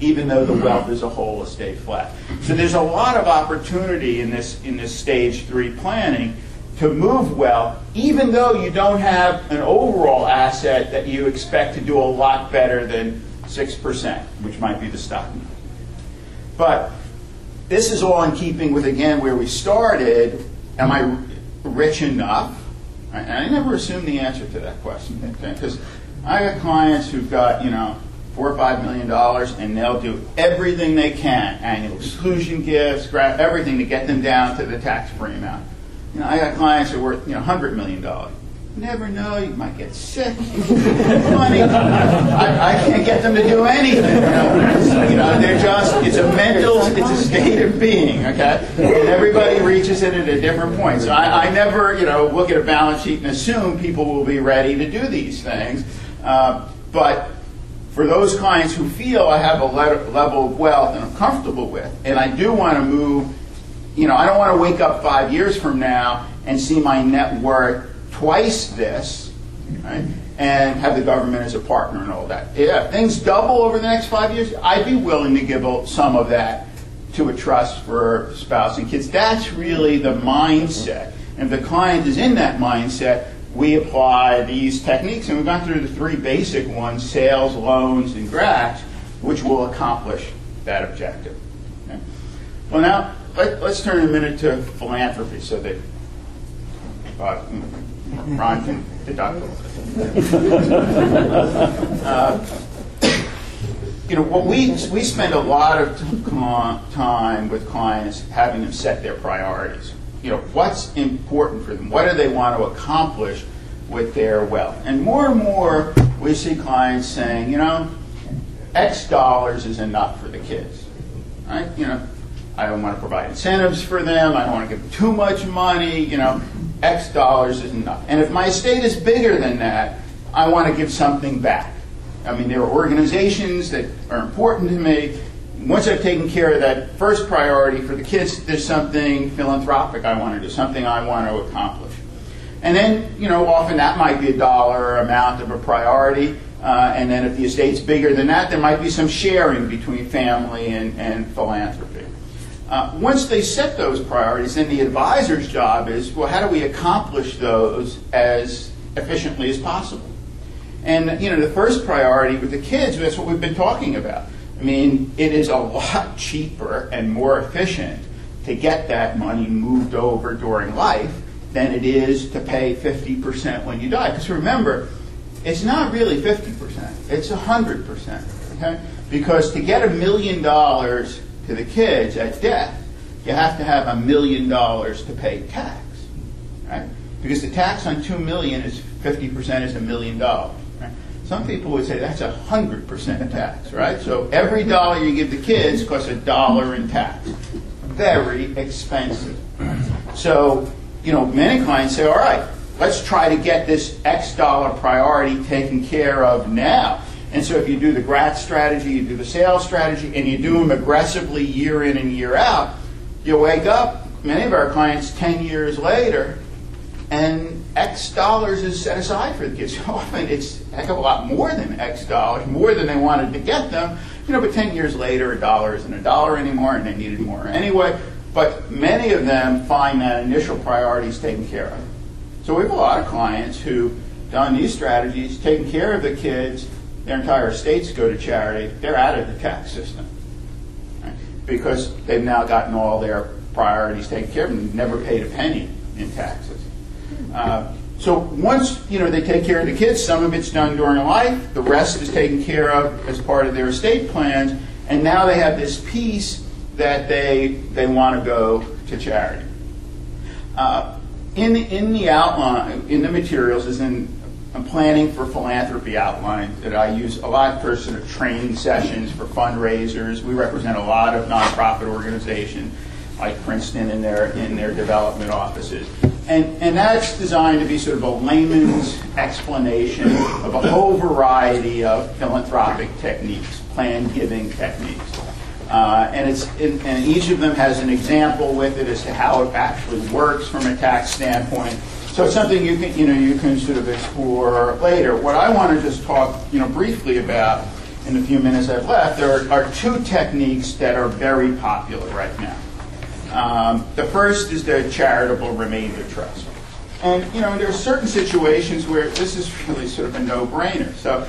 Speaker 3: even though the wealth as a whole has stayed flat. So there's a lot of opportunity in this in this stage three planning to move wealth, even though you don't have an overall asset that you expect to do a lot better than six percent, which might be the stock market. But this is all in keeping with again where we started. Am I rich enough? And I never assume the answer to that question because I got clients who've got you know four or five million dollars, and they'll do everything they can, annual exclusion gifts, grab everything to get them down to the tax-free amount. You know, I got clients who are worth you know hundred million dollars. Never know, you might get sick. [LAUGHS] Money, I, I, can't get them to do anything. You know? you know, they're just, it's a mental, it's a state of being, okay? And everybody reaches it at a different point. So I, I never, you know, look at a balance sheet and assume people will be ready to do these things. Uh, but for those clients who feel I have a level of wealth and I'm comfortable with, and I do want to move, you know, I don't want to wake up five years from now and see my net worth twice this, right? And have the government as a partner and all that. Yeah, things double over the next five years. I'd be willing to give some of that to a trust for spouse and kids. That's really the mindset. And if the client is in that mindset, we apply these techniques, and we've gone through the three basic ones sales, loans, and GRATs, which will accomplish that objective. Okay? Well, now let, us turn a minute to philanthropy so that uh, Ron can deduct a [LAUGHS] uh, you know, what we we spend a lot of time with clients having them set their priorities you know, what's important for them? What do they want to accomplish with their wealth? And more and more, we see clients saying, you know, X dollars is enough for the kids. Right? You know, I don't want to provide incentives for them. I don't want to give them too much money. You know, X dollars is enough. And if my estate is bigger than that, I want to give something back. I mean, there are organizations that are important to me once I've taken care of that first priority for the kids, there's something philanthropic I want to do, something I want to accomplish. And then, you know, often that might be a dollar amount of a priority. Uh, and then if the estate's bigger than that, there might be some sharing between family and, and philanthropy. Uh, once they set those priorities, then the advisor's job is well, how do we accomplish those as efficiently as possible? And you know, the first priority with the kids, that's what we've been talking about. I mean, it is a lot cheaper and more efficient to get that money moved over during life than it is to pay 50% when you die. Because remember, it's not really 50%, it's 100%. Okay? Because to get a million dollars to the kids at death, you have to have a million dollars to pay tax. Right? Because the tax on two million is 50% is a million dollars. Some people would say that's a hundred percent tax, right? So every dollar you give the kids costs a dollar in tax. Very expensive. So, you know, many clients say, all right, let's try to get this X dollar priority taken care of now. And so if you do the GRAT strategy, you do the sales strategy, and you do them aggressively year in and year out, you wake up, many of our clients 10 years later, and X dollars is set aside for the kids. [LAUGHS] Oh, Often it's a heck of a lot more than X dollars, more than they wanted to get them. You know, but 10 years later, a dollar isn't a dollar anymore, and they needed more anyway. But many of them find that initial priorities taken care of. So we have a lot of clients who've done these strategies, taken care of the kids, their entire estates go to charity, they're out of the tax system. Right? Because they've now gotten all their priorities taken care of and never paid a penny in taxes. Uh, so once you know they take care of the kids, some of it's done during life, the rest is taken care of as part of their estate plans, and now they have this piece that they they want to go to charity. Uh, in in the outline, in the materials, is in a planning for philanthropy outline that I use a lot for sort of training sessions for fundraisers. We represent a lot of nonprofit organizations like Princeton in their in their development offices. And, and that's designed to be sort of a layman's explanation of a whole variety of philanthropic techniques, plan giving techniques. Uh, and, it's, and each of them has an example with it as to how it actually works from a tax standpoint. So it's something you can, you know, you can sort of explore later. What I want to just talk, you know, briefly about in the few minutes I've left are, are two techniques that are very popular right now. Um, the first is the charitable remainder trust. And, you know, there are certain situations where this is really sort of a no-brainer. So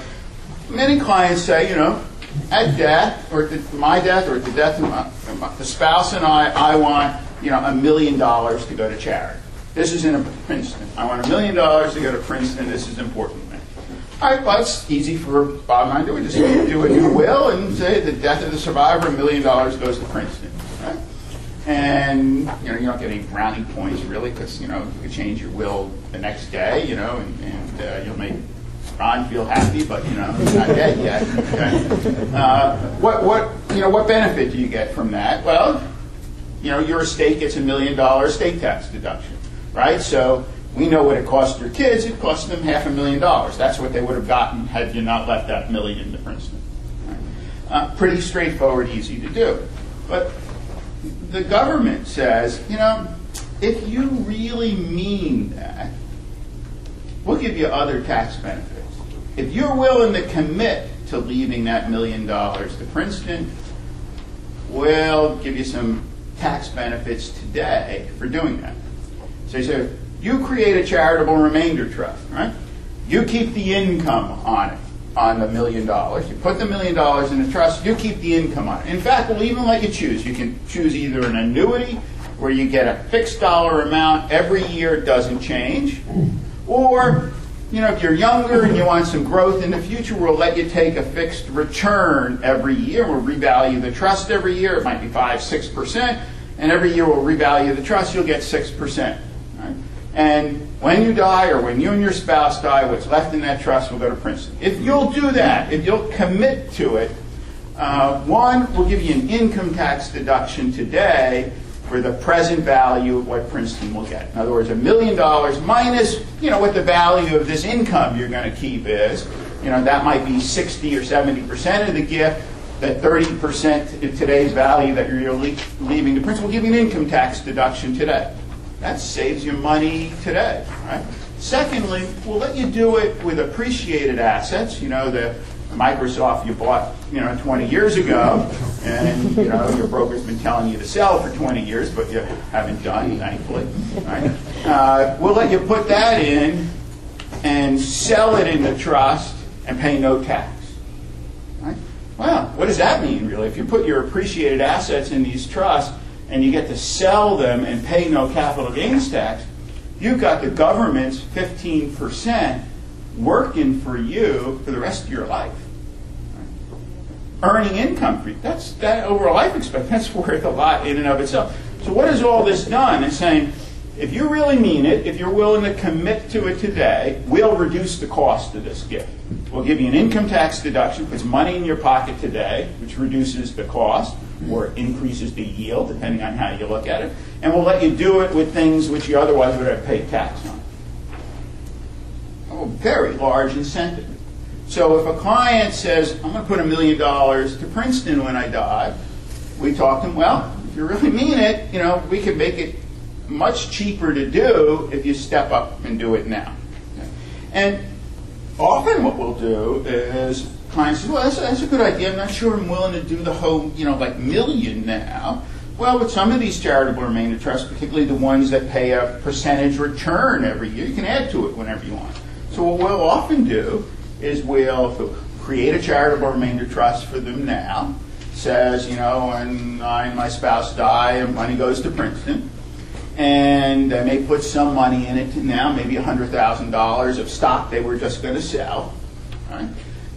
Speaker 3: many clients say, you know, at death, or at my death, or at the death of my, the spouse and I, I want, you know, a million dollars to go to charity. This is in Princeton. I want a million dollars to go to Princeton. This is important. All right, well, it's easy for Bob and I to do. We just do what you will and say the death of the survivor, a million dollars goes to Princeton. And you know you don't get any brownie points really because you know you can change your will the next day, you know, and, and uh, you'll make Ron feel happy, but you know not dead yet. Okay? [LAUGHS] Uh, what what you know what benefit do you get from that? Well, you know your estate gets a million dollar estate tax deduction, right? So we know what it cost your kids. It cost them half a million dollars. That's what they would have gotten had you not left that million to Princeton. Uh, pretty straightforward, easy to do, but the government says, you know, if you really mean that, we'll give you other tax benefits. If you're willing to commit to leaving that million dollars to Princeton, we'll give you some tax benefits today for doing that. So you say, you create a charitable remainder trust, right? You keep the income on it on the million dollars. You put the million dollars in the trust, you keep the income on it. In fact, we'll even let you choose. You can choose either an annuity where you get a fixed dollar amount every year, it doesn't change, or you know, if you're younger and you want some growth in the future, we'll let you take a fixed return every year. We'll revalue the trust every year. It might be five, six percent, and every year we'll revalue the trust. You'll get six percent. And when you die or when you and your spouse die, what's left in that trust will go to Princeton. If you'll do that, if you'll commit to it, uh, one, we'll give you an income tax deduction today for the present value of what Princeton will get. In other words, a million dollars minus, you know, what the value of this income you're going to keep is. You know, that might be 60 or 70 percent of the gift. That 30 percent of today's value that you're leaving to Princeton will give you an income tax deduction today. That saves you money today, right? Secondly, we'll let you do it with appreciated assets, you know, the Microsoft you bought, you know, 20 years ago, and, you know, your broker's been telling you to sell for 20 years, but you haven't done, thankfully. Right? Uh, we'll let you put that in and sell it in the trust and pay no tax. Right? Well, what does that mean, really? If you put your appreciated assets in these trusts and you get to sell them and pay no capital gains tax, you've got the government's 15% working for you for the rest of your life. Earning income for you. That's that over a life expectancy. [LAUGHS] That's worth a lot in and of itself. So what has all this done? It's saying, if you really mean it, if you're willing to commit to it today, we'll reduce the cost of this gift. We'll give you an income tax deduction, puts money in your pocket today, which reduces the cost or it increases the yield, depending on how you look at it, and we'll let you do it with things which you otherwise would have paid tax on. Oh, very large incentive. So if a client says, I'm going to put a million dollars to Princeton when I die, we talk to them, well, if you really mean it, you know, we can make it much cheaper to do if you step up and do it now. And often what we'll do is clients say, well, that's a, that's a good idea. I'm not sure I'm willing to do the whole, you know, like million now. Well, with some of these charitable remainder trusts, particularly the ones that pay a percentage return every year, you can add to it whenever you want. So what we'll often do is we'll create a charitable remainder trust for them now. Says, you know, when I and my spouse die, and money goes to Princeton, and they may put some money in it now, maybe $100,000 of stock they were just going to sell. Right?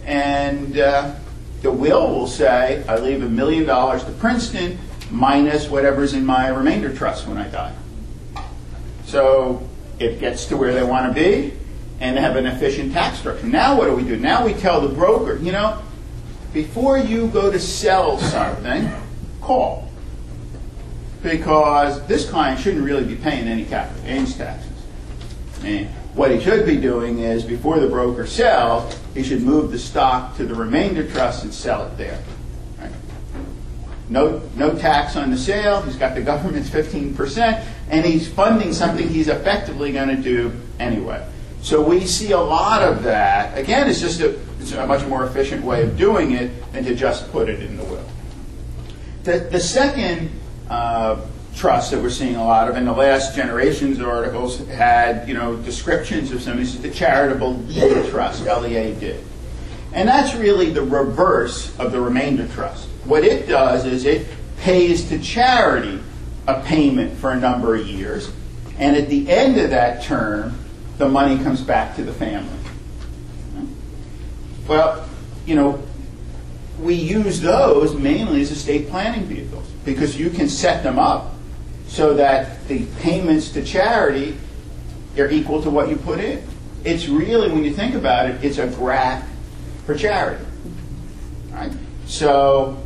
Speaker 3: And uh, the will will say, I leave a million dollars to Princeton minus whatever's in my remainder trust when I die. So it gets to where they want to be and have an efficient tax structure. Now what do we do? Now we tell the broker, you know, before you go to sell something, call. Because this client shouldn't really be paying any capital gains taxes. And what he should be doing is, before the broker sells, he should move the stock to the remainder trust and sell it there. No, no tax on the sale. He's got the government's 15%, and he's funding something he's effectively going to do anyway. So we see a lot of that. Again, it's just a, it's a much more efficient way of doing it than to just put it in the will. The, the second uh, trust that we're seeing a lot of, and the last generation's articles had, you know, descriptions of some of these, the charitable lead trust, did, And that's really the reverse of the remainder trust. What it does is it pays to charity a payment for a number of years, and at the end of that term, the money comes back to the family. Well, you know, we use those mainly as estate planning vehicles because you can set them up so that the payments to charity are equal to what you put in. It's really, when you think about it, it's a GRAT for charity. Right? So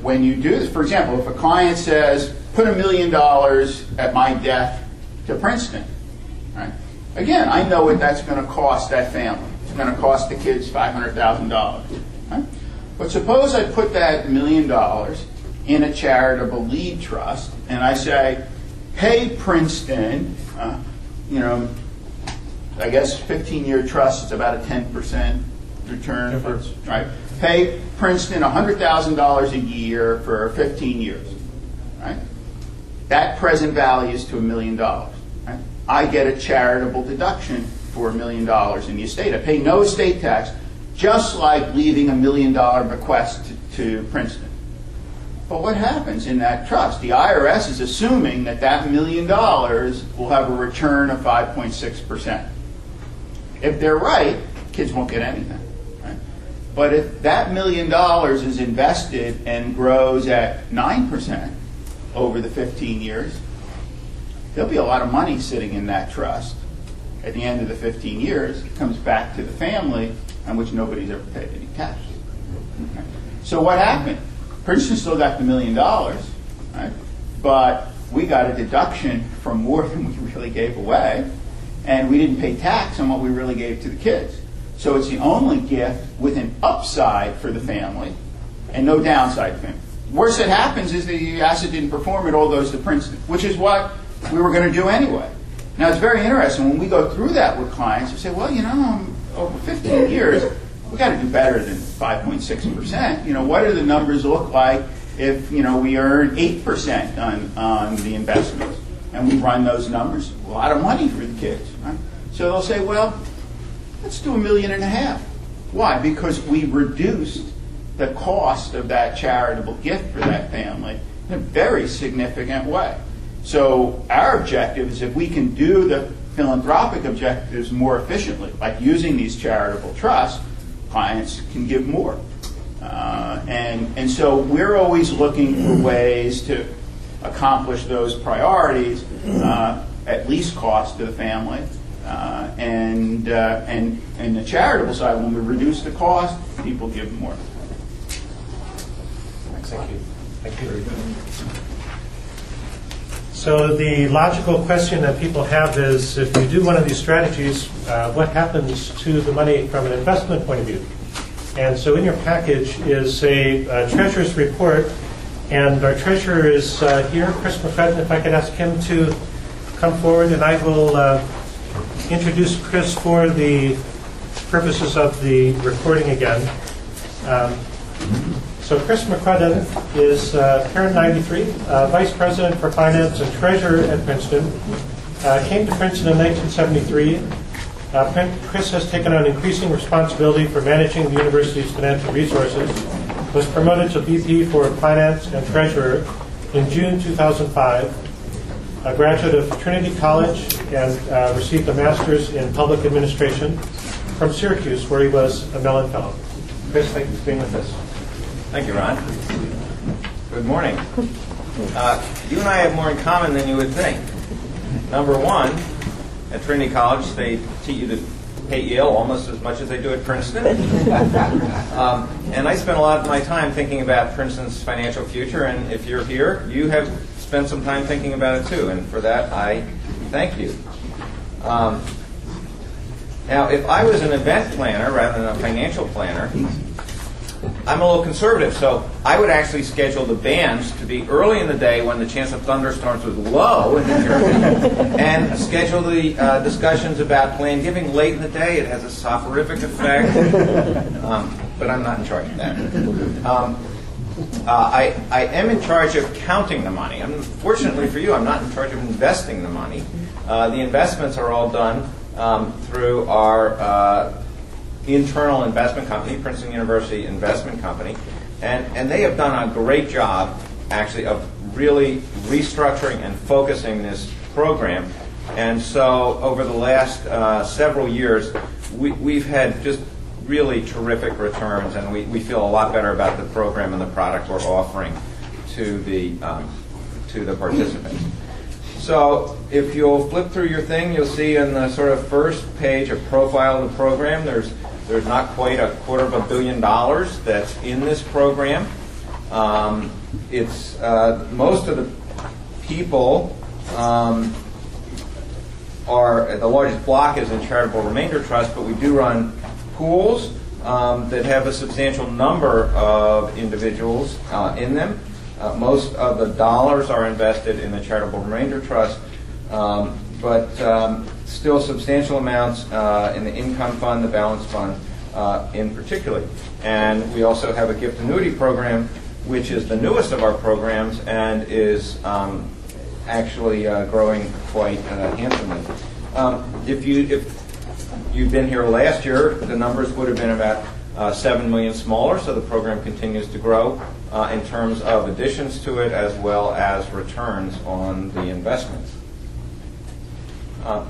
Speaker 3: when you do this, for example, if a client says, put a million dollars at my death to Princeton, right? Again, I know what that's going to cost that family. It's going to cost the kids $500,000. Right? But suppose I put that million dollars in a charitable lead trust and I say, hey, Princeton, uh, you know, I guess 15 year trust is about a 10% return. For, right? Pay Princeton $100,000 a year for 15 years. Right? That present value is to a million dollars. I get a charitable deduction for a million dollars in the estate. I pay no estate tax, just like leaving a million dollar bequest to, to Princeton. But what happens in that trust? The IRS is assuming that that million dollars will have a return of 5.6%. If they're right, kids won't get anything. But if that million dollars is invested and grows at 9% over the 15 years, there'll be a lot of money sitting in that trust at the end of the 15 years. It comes back to the family on which nobody's ever paid any tax. Okay. So what happened? Princeton still got the million dollars, right? but we got a deduction from more than we really gave away, and we didn't pay tax on what we really gave to the kids. So it's the only gift with an upside for the family and no downside for them. Worst that happens is the asset didn't perform, it all goes to Princeton, which is what we were going to do anyway. Now, it's very interesting, when we go through that with clients, we say, well, you know, over 15 years, we got to do better than 5.6%. You know, what do the numbers look like if, you know, we earn 8% on, on the investments? And we run those numbers, a lot of money for the kids, right? So they'll say, well, let's do a million and a half. Why? Because we reduced the cost of that charitable gift for that family in a very significant way. So our objective is if we can do the philanthropic objectives more efficiently, like using these charitable trusts, clients can give more. Uh, and, and so we're always looking for ways to accomplish those priorities uh, at least cost to the family. Uh, and, uh, and, and the charitable side, when we reduce the cost, people give more.
Speaker 1: Thank you. Thank you. So the logical question that people have is, if you do one of these strategies, uh, what happens to the money from an investment point of view? And so in your package is a uh, treasurer's report, and our treasurer is uh, here, Chris McCrudden. If I could ask him to come forward, and I will uh, introduce Chris for the purposes of the recording again. Um, so Chris McCrudden is uh, parent 93, uh, vice president for finance and treasurer at Princeton. Uh, came to Princeton in 1973. Uh, Chris has taken on increasing responsibility for managing the university's financial resources. Was promoted to VP for finance and treasurer in June 2005. A graduate of Trinity College and uh, received a master's in public administration from Syracuse, where he was a Mellon Fellow. Chris, thank you for being with us.
Speaker 5: Thank you, Ron. Good morning. Uh, you and I have more in common than you would think. Number one, at Trinity College, they teach you to hate Yale almost as much as they do at Princeton. [LAUGHS] um, and I spent a lot of my time thinking about Princeton's financial future, and if you're here, you have spent some time thinking about it too, and for that, I thank you. Um, now, if I was an event planner rather than a financial planner, I'm a little conservative, so I would actually schedule the bands to be early in the day when the chance of thunderstorms was low in New Jersey, and schedule the uh, discussions about plan giving late in the day. It has a soporific effect, [LAUGHS] um, but I'm not in charge of that. Um, uh, I, I am in charge of counting the money. Unfortunately for you, I'm not in charge of investing the money. Uh, the investments are all done um, through our uh, internal investment company, Princeton University Investment Company, and, and they have done a great job, actually, of really restructuring and focusing this program. And so, over the last uh, several years, we, we've had just really terrific returns, and we, we feel a lot better about the program and the product we're offering to the um, to the participants. So if you'll flip through your thing, you'll see in the sort of first page a profile of the program. There's there's not quite a quarter of a billion dollars that's in this program. Um, it's uh, most of the people um, are the largest block is in charitable remainder trust, but we do run pools um, that have a substantial number of individuals uh, in them. Uh, most of the dollars are invested in the charitable remainder trust, um, but um, still substantial amounts uh, in the income fund, the balance fund, uh, in particular. And we also have a gift annuity program, which is the newest of our programs and is um, actually uh, growing quite uh, handsomely. Um, if you if you've been here last year, the numbers would have been about uh, 7 million smaller, so the program continues to grow uh, in terms of additions to it as well as returns on the investments. Uh,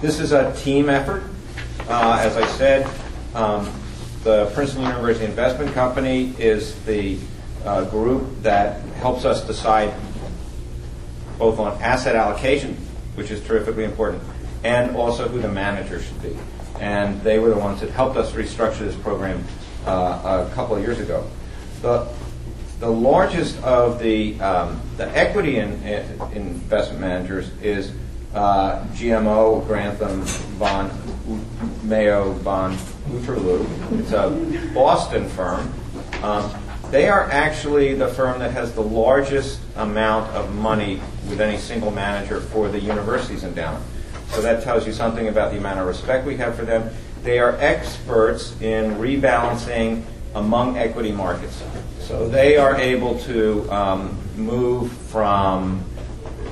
Speaker 5: this is a team effort. Uh, as I said, um, the Princeton University Investment Company is the uh, group that helps us decide both on asset allocation, which is terrifically important, and also who the manager should be. And they were the ones that helped us restructure this program uh, a couple of years ago. The, the largest of the, um, the equity in, in investment managers is uh, GMO, Grantham, Bond, Mayo, Van, Otterloo. It's a Boston firm. Um, they are actually the firm that has the largest amount of money with any single manager for the university's endowment. so that tells you something about the amount of respect we have for them. They are experts in rebalancing among equity markets. So they are able to um, move from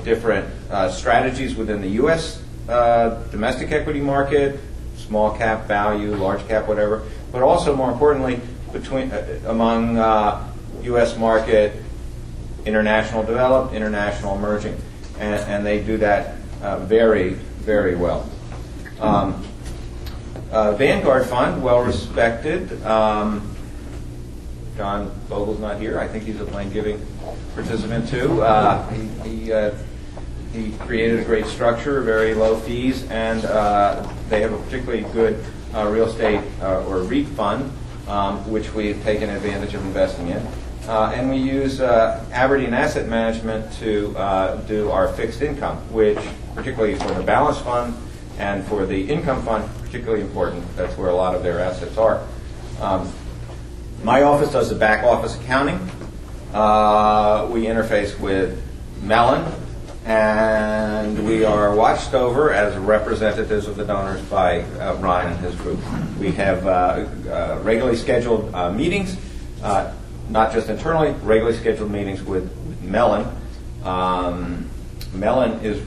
Speaker 5: different uh, strategies within the U.S. Uh, domestic equity market, small cap value, large cap, whatever, but also more importantly, between uh, among uh, U.S. market, international developed, international emerging, and, and they do that uh, very, very well. Um, uh, Vanguard Fund, well respected. Um, John Bogle's not here. I think he's a plain giving participant too. Uh, he he, uh, he created a great structure, very low fees, and uh, they have a particularly good uh, real estate uh, or REIT fund, um, which we've taken advantage of investing in. Uh, and we use uh, Aberdeen Asset Management to uh, do our fixed income, which, particularly for the balance fund and for the income fund, particularly important. That's where a lot of their assets are. Um, my office does the back office accounting. We interface with Mellon, and we are watched over as representatives of the donors by uh, Ryan and his group. We have uh, uh, regularly scheduled uh, meetings, uh, not just internally, regularly scheduled meetings with Mellon. Um, Mellon is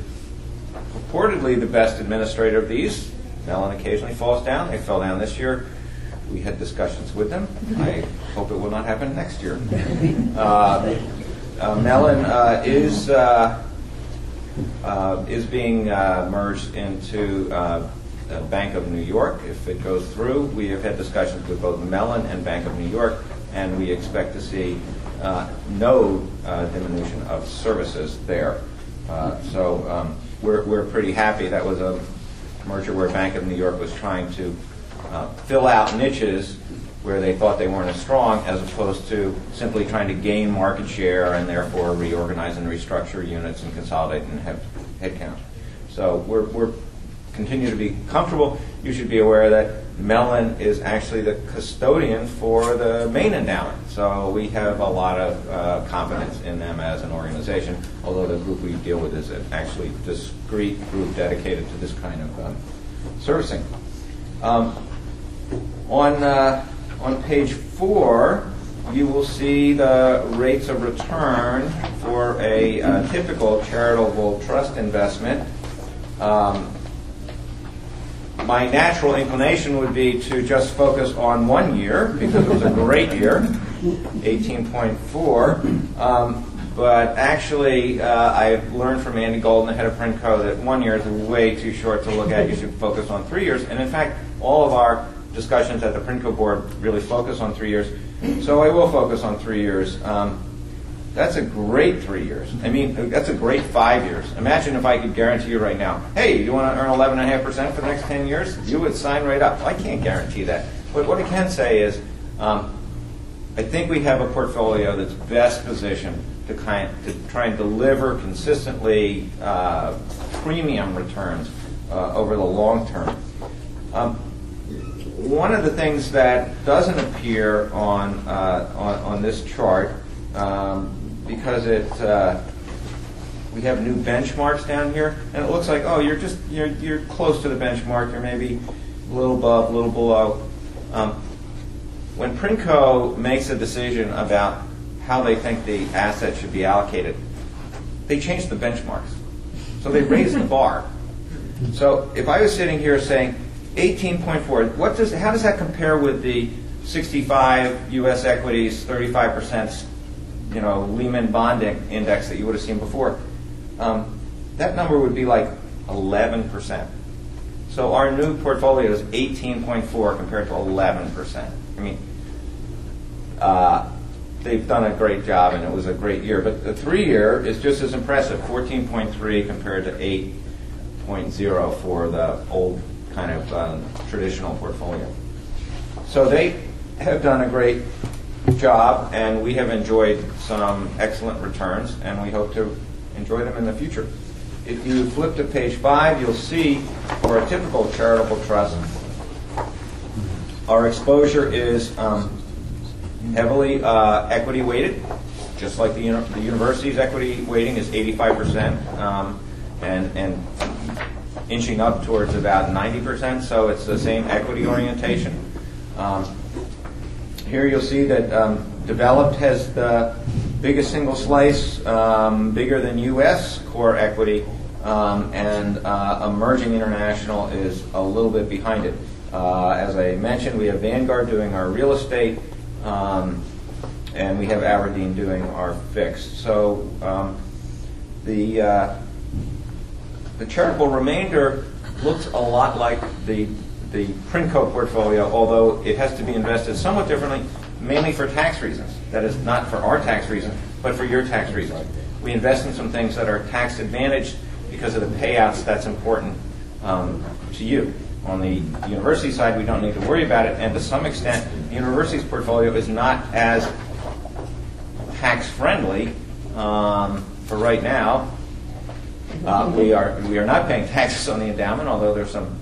Speaker 5: purportedly the best administrator of these. Mellon occasionally falls down. They fell down this year. We had discussions with them. I hope it will not happen next year. [LAUGHS] Uh, uh, Mellon uh, is uh, is being uh, merged into uh, uh, Bank of New York. If it goes through, we have had discussions with both Mellon and Bank of New York, and we expect to see uh, no diminution of services there. So um, we're, we're pretty happy. That was a merger where Bank of New York was trying to fill out niches where they thought they weren't as strong, as opposed to simply trying to gain market share and therefore reorganize and restructure units and consolidate and have headcount. So we're, we're continue to be comfortable. You should be aware that Mellon is actually the custodian for the main endowment. So we have a lot of uh, confidence in them as an organization, although the group we deal with is an actually discrete group dedicated to this kind of um, servicing. Um, on, uh, on page four, you will see the rates of return for a uh, typical charitable trust investment. Um, my natural inclination would be to just focus on one year because it was a great year, 18.4. Um, but actually, uh, I've learned from Andy Golden, the head of Princo, that one year is way too short to look at. You should focus on three years. And in fact, all of our discussions at the Princo board really focus on three years. So I will focus on three years. Um, that's a great three years. I mean, that's a great five years. Imagine if I could guarantee you right now, hey, you want to earn 11.5% for the next 10 years? You would sign right up. I can't guarantee that. But what I can say is, um, I think we have a portfolio that's best positioned to, kind, to try and deliver consistently uh, premium returns uh, over the long term. Um, one of the things that doesn't appear on, uh, on, on this chart um, because it uh, we have new benchmarks down here, and it looks like oh you're just you're you're close to the benchmark. You're maybe a little above, a little below. Um, when Princo makes a decision about how they think the asset should be allocated, they change the benchmarks. So they raise the bar. So if I was sitting here saying 18.4, what does how does that compare with the 65 U.S. equities, 35 percent you know, Lehman bond index that you would have seen before, um, that number would be like 11%. So our new portfolio is 18.4 compared to 11%. I mean, uh, they've done a great job and it was a great year. But the three year is just as impressive 14.3 compared to 8.0 for the old kind of um, traditional portfolio. So they have done a great job, and we have enjoyed some excellent returns, and we hope to enjoy them in the future. If you flip to page five, you'll see for a typical charitable trust, our exposure is um, heavily uh, equity weighted, just like the, uni- the university's equity weighting is 85%, um, and, and inching up towards about 90%, so it's the same equity orientation. Um, here you'll see that um, developed has the biggest single slice, um, bigger than U.S. core equity, um, and uh, emerging international is a little bit behind it. Uh, as I mentioned, we have Vanguard doing our real estate, um, and we have Aberdeen doing our fixed. So um, the uh, the charitable remainder looks a lot like the the Princo portfolio, although it has to be invested somewhat differently, mainly for tax reasons. That is not for our tax reasons, but for your tax reasons. We invest in some things that are tax advantaged because of the payouts. That's important um, to you. On the university side, we don't need to worry about it, and to some extent, the university's portfolio is not as tax friendly um, for right now. Uh, we are we are not paying taxes on the endowment, although there's some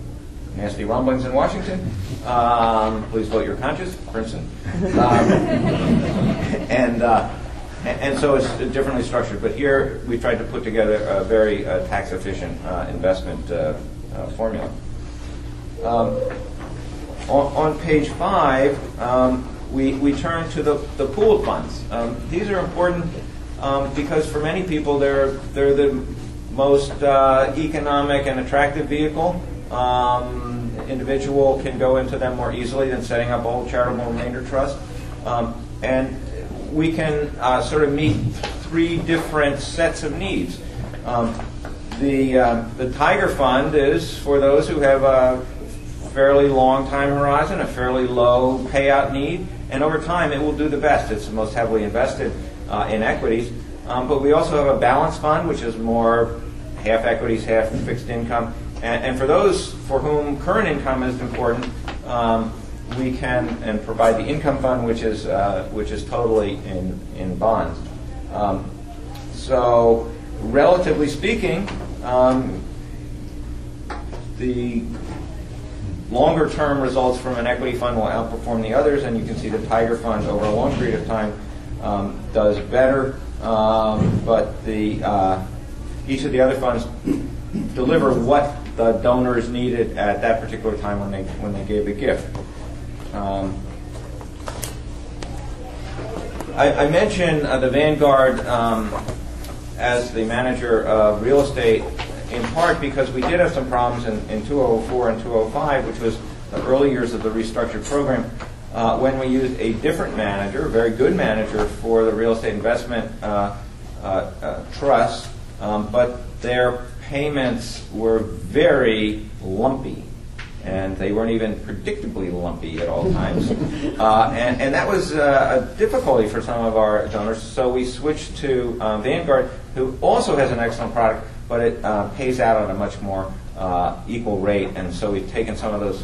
Speaker 5: nasty rumblings in Washington. Um, please vote your conscience, Princeton. Um, [LAUGHS] and, uh, and so it's differently structured. But here we tried to put together a very uh, tax efficient uh, investment uh, uh, formula. Um, on, on page five, um, we, we turn to the, the pooled funds. Um, these are important um, because for many people they're, they're the most uh, economic and attractive vehicle. Um, individual can go into them more easily than setting up a whole charitable remainder trust. Um, and we can uh, sort of meet three different sets of needs. Um, the, uh, the Tiger Fund is for those who have a fairly long time horizon, a fairly low payout need, and over time it will do the best. It's the most heavily invested uh, in equities. Um, but we also have a balanced fund, which is more half equities, half fixed income. And, and for those for whom current income is important, um, we can and provide the income fund, which is uh, which is totally in in bonds. Um, so, relatively speaking, um, the longer term results from an equity fund will outperform the others, and you can see the Tiger Fund over a long period of time um, does better. Um, but the uh, each of the other funds deliver what the donors needed at that particular time when they when they gave the gift. Um, I, I mentioned uh, the Vanguard um, as the manager of real estate in part because we did have some problems in, in 2004 and 2005, which was the early years of the restructured program, uh, when we used a different manager, a very good manager for the real estate investment uh, uh, uh trust, um, but their payments were very lumpy. And they weren't even predictably lumpy at all times. [LAUGHS] Uh, and, and that was uh, a difficulty for some of our donors. So we switched to um, Vanguard, who also has an excellent product, but it uh, pays out at a much more uh, equal rate. And so we've taken some of those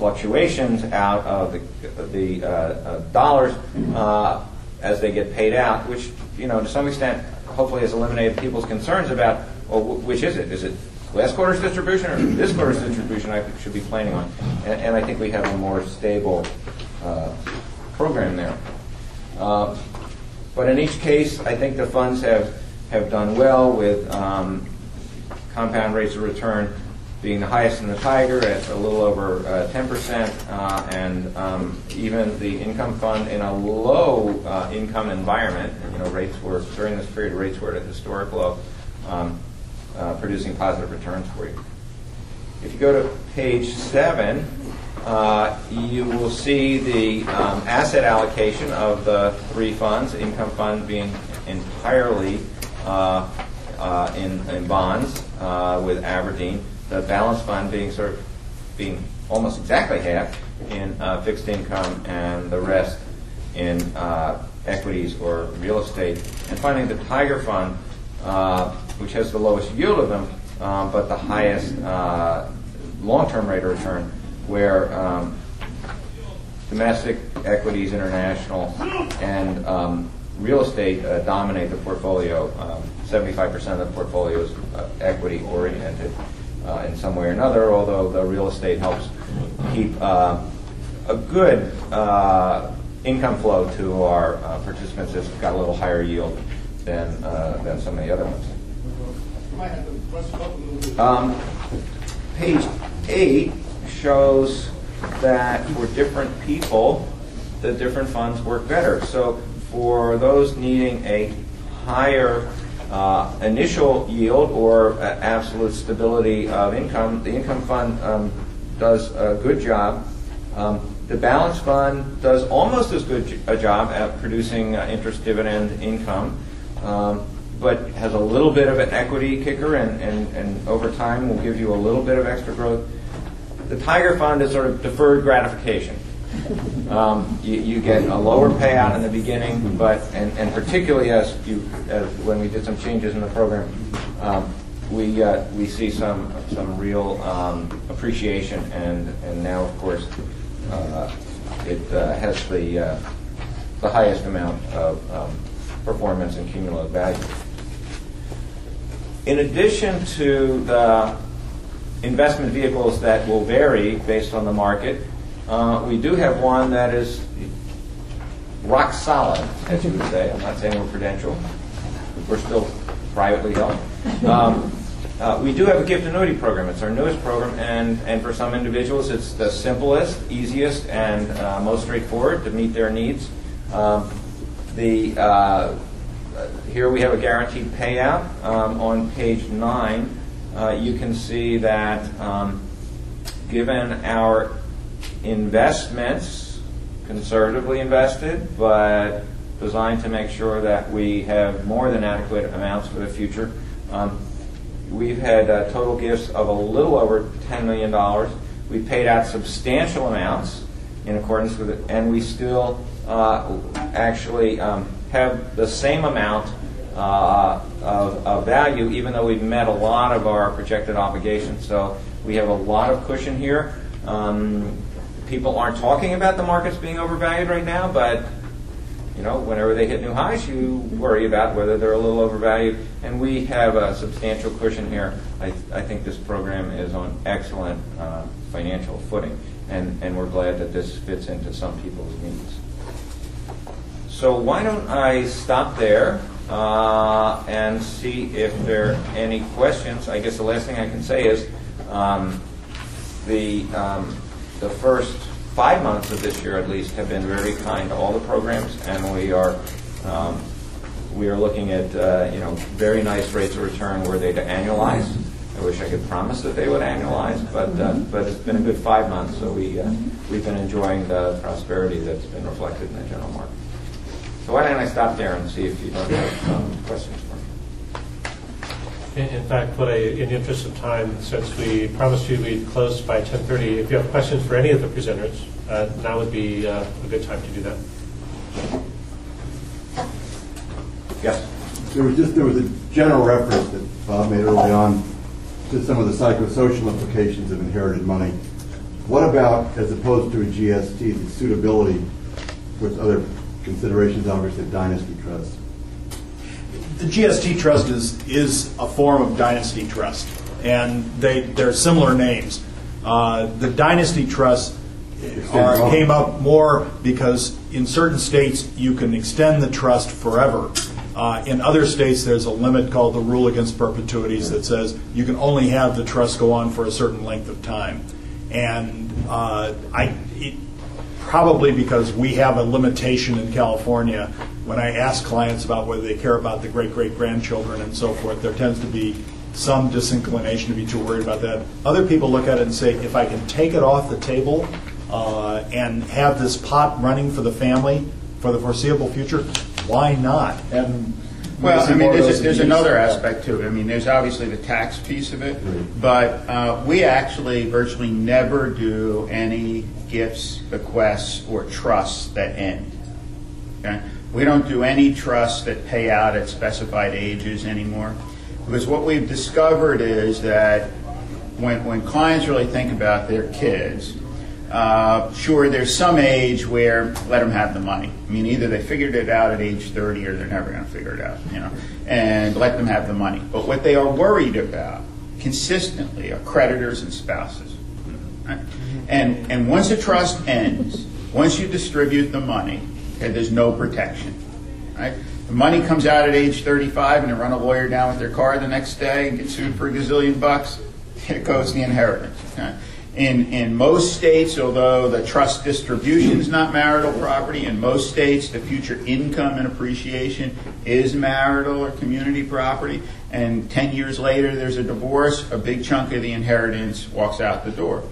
Speaker 5: fluctuations out of the, the uh, uh, dollars uh, as they get paid out, which, you know, to some extent, hopefully has eliminated people's concerns about, well, which is it? Is it last quarter's distribution or this quarter's distribution I should be planning on? And, and I think we have a more stable uh, program there. Uh, but in each case, I think the funds have, have done well with um, compound rates of return being the highest in the Tiger at a little over uh, 10%, uh, and um, even the income fund in a low uh, income environment, you know, rates were, during this period, rates were at a historic low, um, uh, producing positive returns for you. If you go to page seven, uh, you will see the um, asset allocation of the three funds, income fund being entirely uh, in, in bonds with Aberdeen the balance fund being sort of being almost exactly half in uh, fixed income and the rest in uh, equities or real estate. And finally, the Tiger Fund, uh, which has the lowest yield of them, um, but the highest uh, long-term rate of return, where um, domestic equities, international, and um, real estate uh, dominate the portfolio. 75% um, of the portfolio is uh, equity oriented uh, in some way or another, although the real estate helps keep uh, a good uh, income flow to our uh, participants. It's got a little higher yield than, uh, than some of the other ones. Um, page eight shows that for different people, the different funds work better. So for those needing a higher uh, initial yield or uh, absolute stability of income, the income fund um, does a good job. Um, the balance fund does almost as good a job at producing uh, interest dividend income, um, but has a little bit of an equity kicker, and, and, and over time will give you a little bit of extra growth. The Tiger Fund is sort of deferred gratification. Um, you, you get a lower payout in the beginning, but and, and particularly as you as when we did some changes in the program, um, we uh, we see some some real um, appreciation, and and now of course uh, it uh, has the uh, the highest amount of um, performance and cumulative value. In addition to the investment vehicles that will vary based on the market, uh, we do have one that is rock solid, as you would say. I'm not saying we're prudential. We're still privately held. Um, uh, we do have a gift annuity program. It's our newest program, and, and for some individuals, it's the simplest, easiest, and uh, most straightforward to meet their needs. Um, the uh, here we have a guaranteed payout. Um, on page nine, uh, you can see that um, given our investments, conservatively invested, but designed to make sure that we have more than adequate amounts for the future. Um, we've had uh, total gifts of a little over $10 million. We paid out substantial amounts in accordance with it, and we still uh, actually um, have the same amount uh, of, of, value, even though we've met a lot of our projected obligations. So we have a lot of cushion here. Um, people aren't talking about the markets being overvalued right now, but you know, whenever they hit new highs, you worry about whether they're a little overvalued. And we have a substantial cushion here. I, I think this program is on excellent uh, financial footing, and, and we're glad that this fits into some people's needs. So why don't I stop there uh, and see if there are any questions? I guess the last thing I can say is um, the um, the first five months of this year at least have been very kind to all the programs, and we are um, we are looking at uh, you know very nice rates of return were they to annualize. I wish I could promise that they would annualize, but uh, but it's been a good five months, so we uh, we've been enjoying the prosperity that's been reflected in the general market. So why don't I stop there and see if you don't have um, questions?
Speaker 1: In, fact, what I, in the interest of time, since we promised you we'd close by 10:30, if you have questions for any of the presenters, uh, now would be uh, a good time to do that.
Speaker 5: Yes.
Speaker 6: There was just, there was a general reference that Bob made early on to some of the psychosocial implications of inherited money. What about, as opposed to a GST, the suitability with other considerations, obviously, dynasty trust?
Speaker 2: The GST trust is, is a form of dynasty trust, and they, they're similar names. Uh, the dynasty trust are, came up more because in certain states you can extend the trust forever. Uh, in other states, there's a limit called the rule against perpetuities that says you can only have the trust go on for a certain length of time. And uh, I, it, probably because we have a limitation in California. When I ask clients about whether they care about the great great grandchildren and so forth, there tends to be some disinclination to be too worried about that. Other people look at it and say, if I can take it off the table uh, and have this pot running for the family for the foreseeable future, why not? And
Speaker 3: well, I mean, there's, a, there's another aspect to it. I mean, there's obviously the tax piece of it, but uh, we actually virtually never do any gifts, bequests, or trusts that end. Okay? We don't do any trusts that pay out at specified ages anymore. Because what we've discovered is that when, when clients really think about their kids, uh, sure, there's some age where let them have the money. I mean, either they figured it out at age 30 or they're never going to figure it out, you know, and let them have the money. But what they are worried about consistently are creditors and spouses. Right? And, and once a trust ends, once you distribute the money, okay, there's no protection. Right? The money comes out at age 35 and they run a lawyer down with their car the next day and get sued for a gazillion bucks. it goes the inheritance. okay? In, in most states, although the trust distribution is not marital property, in most states, the future income and appreciation is marital or community property. And 10 years later, there's a divorce, a big chunk of the inheritance walks out the door.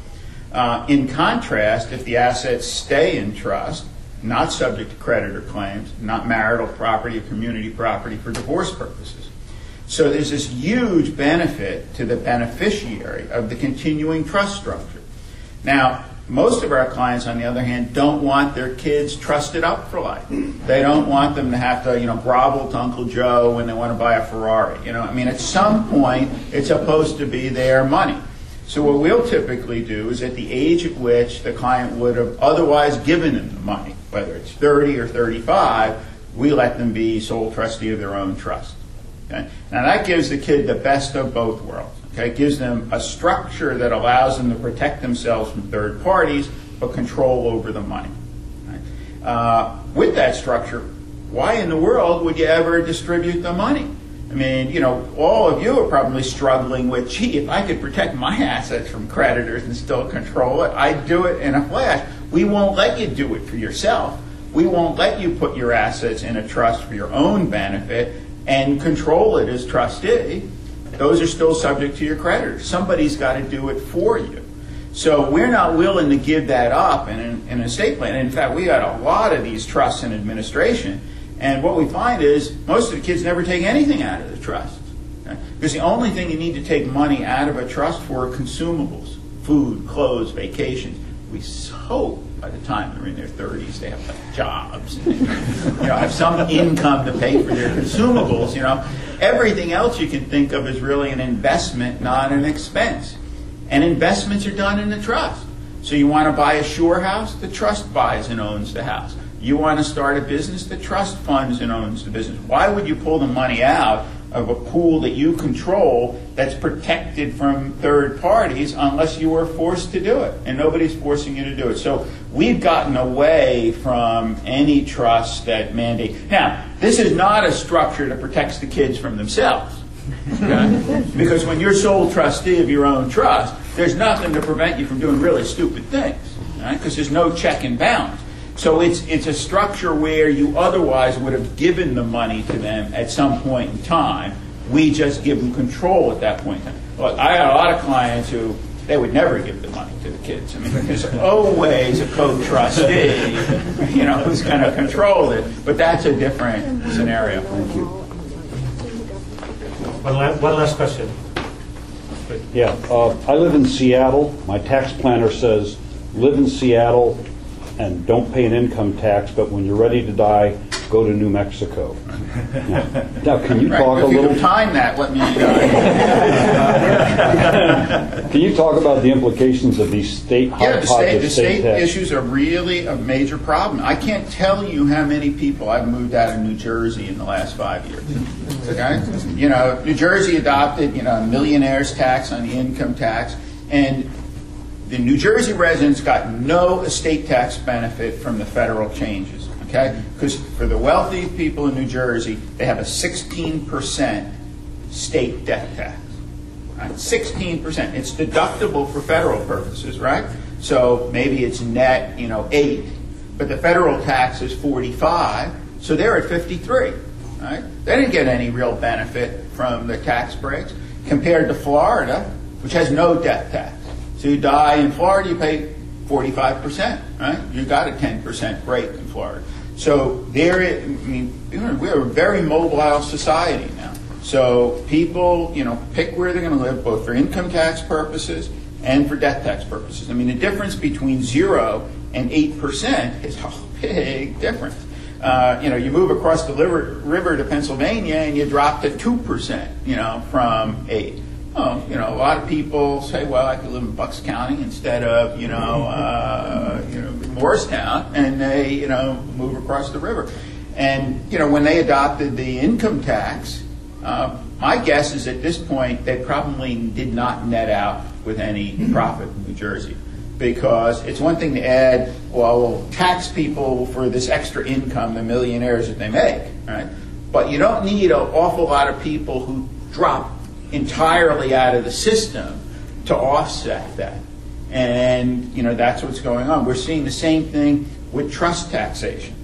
Speaker 3: Uh, in contrast, if the assets stay in trust, not subject to creditor claims, not marital property or community property for divorce purposes. So there's this huge benefit to the beneficiary of the continuing trust structure. Now, most of our clients, on the other hand, don't want their kids trusted up for life. They don't want them to have to, you know, grovel to Uncle Joe when they want to buy a Ferrari. You know, I mean, at some point, it's supposed to be their money. So what we'll typically do is at the age at which the client would have otherwise given them the money, whether it's 30 or 35, we let them be sole trustee of their own trust. Okay? Now that gives the kid the best of both worlds. Okay? It gives them a structure that allows them to protect themselves from third parties, but control over the money. Right? Uh, with that structure, why in the world would you ever distribute the money? I mean, you know, all of you are probably struggling with, gee, if I could protect my assets from creditors and still control it, I'd do it in a flash. We won't let you do it for yourself. We won't let you put your assets in a trust for your own benefit and control it as trustee. Those are still subject to your creditors. Somebody's got to do it for you. So we're not willing to give that up in an, in an estate plan. In fact, we got a lot of these trusts in administration. And what we find is most of the kids never take anything out of the trust. okay? Because the only thing you need to take money out of a trust for are consumables food, clothes, vacations. We hope by the time they're in their 30s they have like jobs and [LAUGHS] you know, have some income to pay for their consumables. You know, Everything else you can think of is really an investment, not an expense. And investments are done in the trust. So you want to buy a sure house, the trust buys and owns the house. You want to start a business, the trust funds and owns the business. Why would you pull the money out of a pool that you control that's protected from third parties unless you are forced to do it? And nobody's forcing you to do it. So we've gotten away from any trust that mandate. Now, this is not a structure that protects the kids from themselves. Okay? [LAUGHS] because when you're sole trustee of your own trust, there's nothing to prevent you from doing really stupid things. Right? Because there's no check and balance. So it's it's a structure where you otherwise would have given the money to them at some point in time. We just give them control at that point in time. Look, I got a lot of clients who they would never give the money to the kids. I mean, there's always a co-trustee, you know, who's going to control it. But that's a different scenario. Thank you.
Speaker 1: One la- one last question.
Speaker 4: Yeah, uh, I live in Seattle. My tax planner says, live in Seattle and don't pay an income tax, but when you're ready to die, go to New Mexico. Now, [LAUGHS] now, can you
Speaker 3: Right.
Speaker 4: talk a
Speaker 3: If you
Speaker 4: little,
Speaker 3: time that, let me. Uh, [LAUGHS]
Speaker 4: can you talk about the implications of these state,
Speaker 3: Yeah, the state, the
Speaker 4: state
Speaker 3: state
Speaker 4: tax?
Speaker 3: issues are really a major problem. I can't tell you how many people I've moved out of New Jersey in the last five years. Okay? You know, New Jersey adopted, you know, a millionaire's tax on the income tax, and the New Jersey residents got no estate tax benefit from the federal changes. Okay? Because for the wealthy people in New Jersey, they have a 16% state death tax. Right? 16%. It's deductible for federal purposes, right? So maybe it's net, you know, 8, but the federal tax is 45, so they're at 53, right? They didn't get any real benefit from the tax breaks compared to Florida, which has no death tax. So you die in Florida, you pay 45%, right? You got a 10% break in Florida. So there, I mean, we're a very mobile society now. So people, you know, pick where they're going to live, both for income tax purposes and for death tax purposes. I mean, the difference between zero and eight percent is a big difference. Uh, you know, you move across the river, river to Pennsylvania and you drop to two percent. You know, from eight. Oh, you know, a lot of people say, well, I could live in Bucks County instead of, you know, uh, you know, Morristown, and they, you know, move across the river. And, you know, when they adopted the income tax, uh, my guess is at this point they probably did not net out with any profit in New Jersey. Because it's one thing to add, well, we'll tax people for this extra income, the millionaires that they make, right? But you don't need an awful lot of people who drop entirely out of the system to offset that. And, you know, that's what's going on. We're seeing the same thing with trust taxation.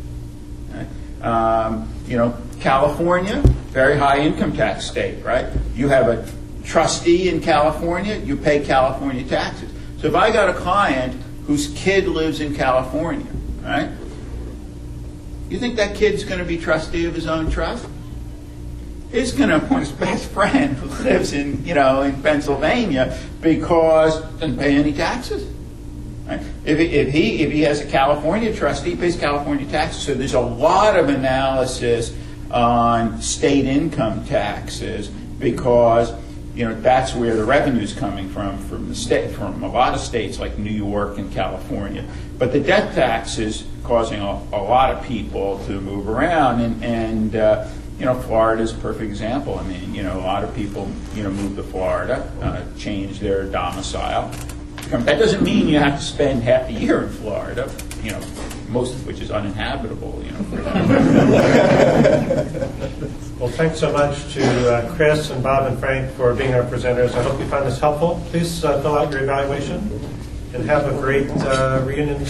Speaker 3: Um, You know, California, very high income tax state, right? You have a trustee in California, you pay California taxes. So if I got a client whose kid lives in California, right? You think that kid's going to be trustee of his own trust? He's going to appoint his best friend who lives in, you know, in Pennsylvania because doesn't pay any taxes. Right? If, he, if he if he has a California trustee, he pays California taxes. So there's a lot of analysis on state income taxes because you know that's where the revenue's coming from from the state from a lot of states like New York and California. But the death tax is causing a, a lot of people to move around and and. Uh, you know, Florida is a perfect example. I mean, you know, a lot of people, you know, move to Florida, uh, change their domicile. That doesn't mean you have to spend half a year in Florida, you know, most of which is uninhabitable, you know. [LAUGHS]
Speaker 1: Well, thanks so much to uh, Chris and Bob and Frank for being our presenters. I hope you found this helpful. Please uh, fill out your evaluation and have a great uh, reunion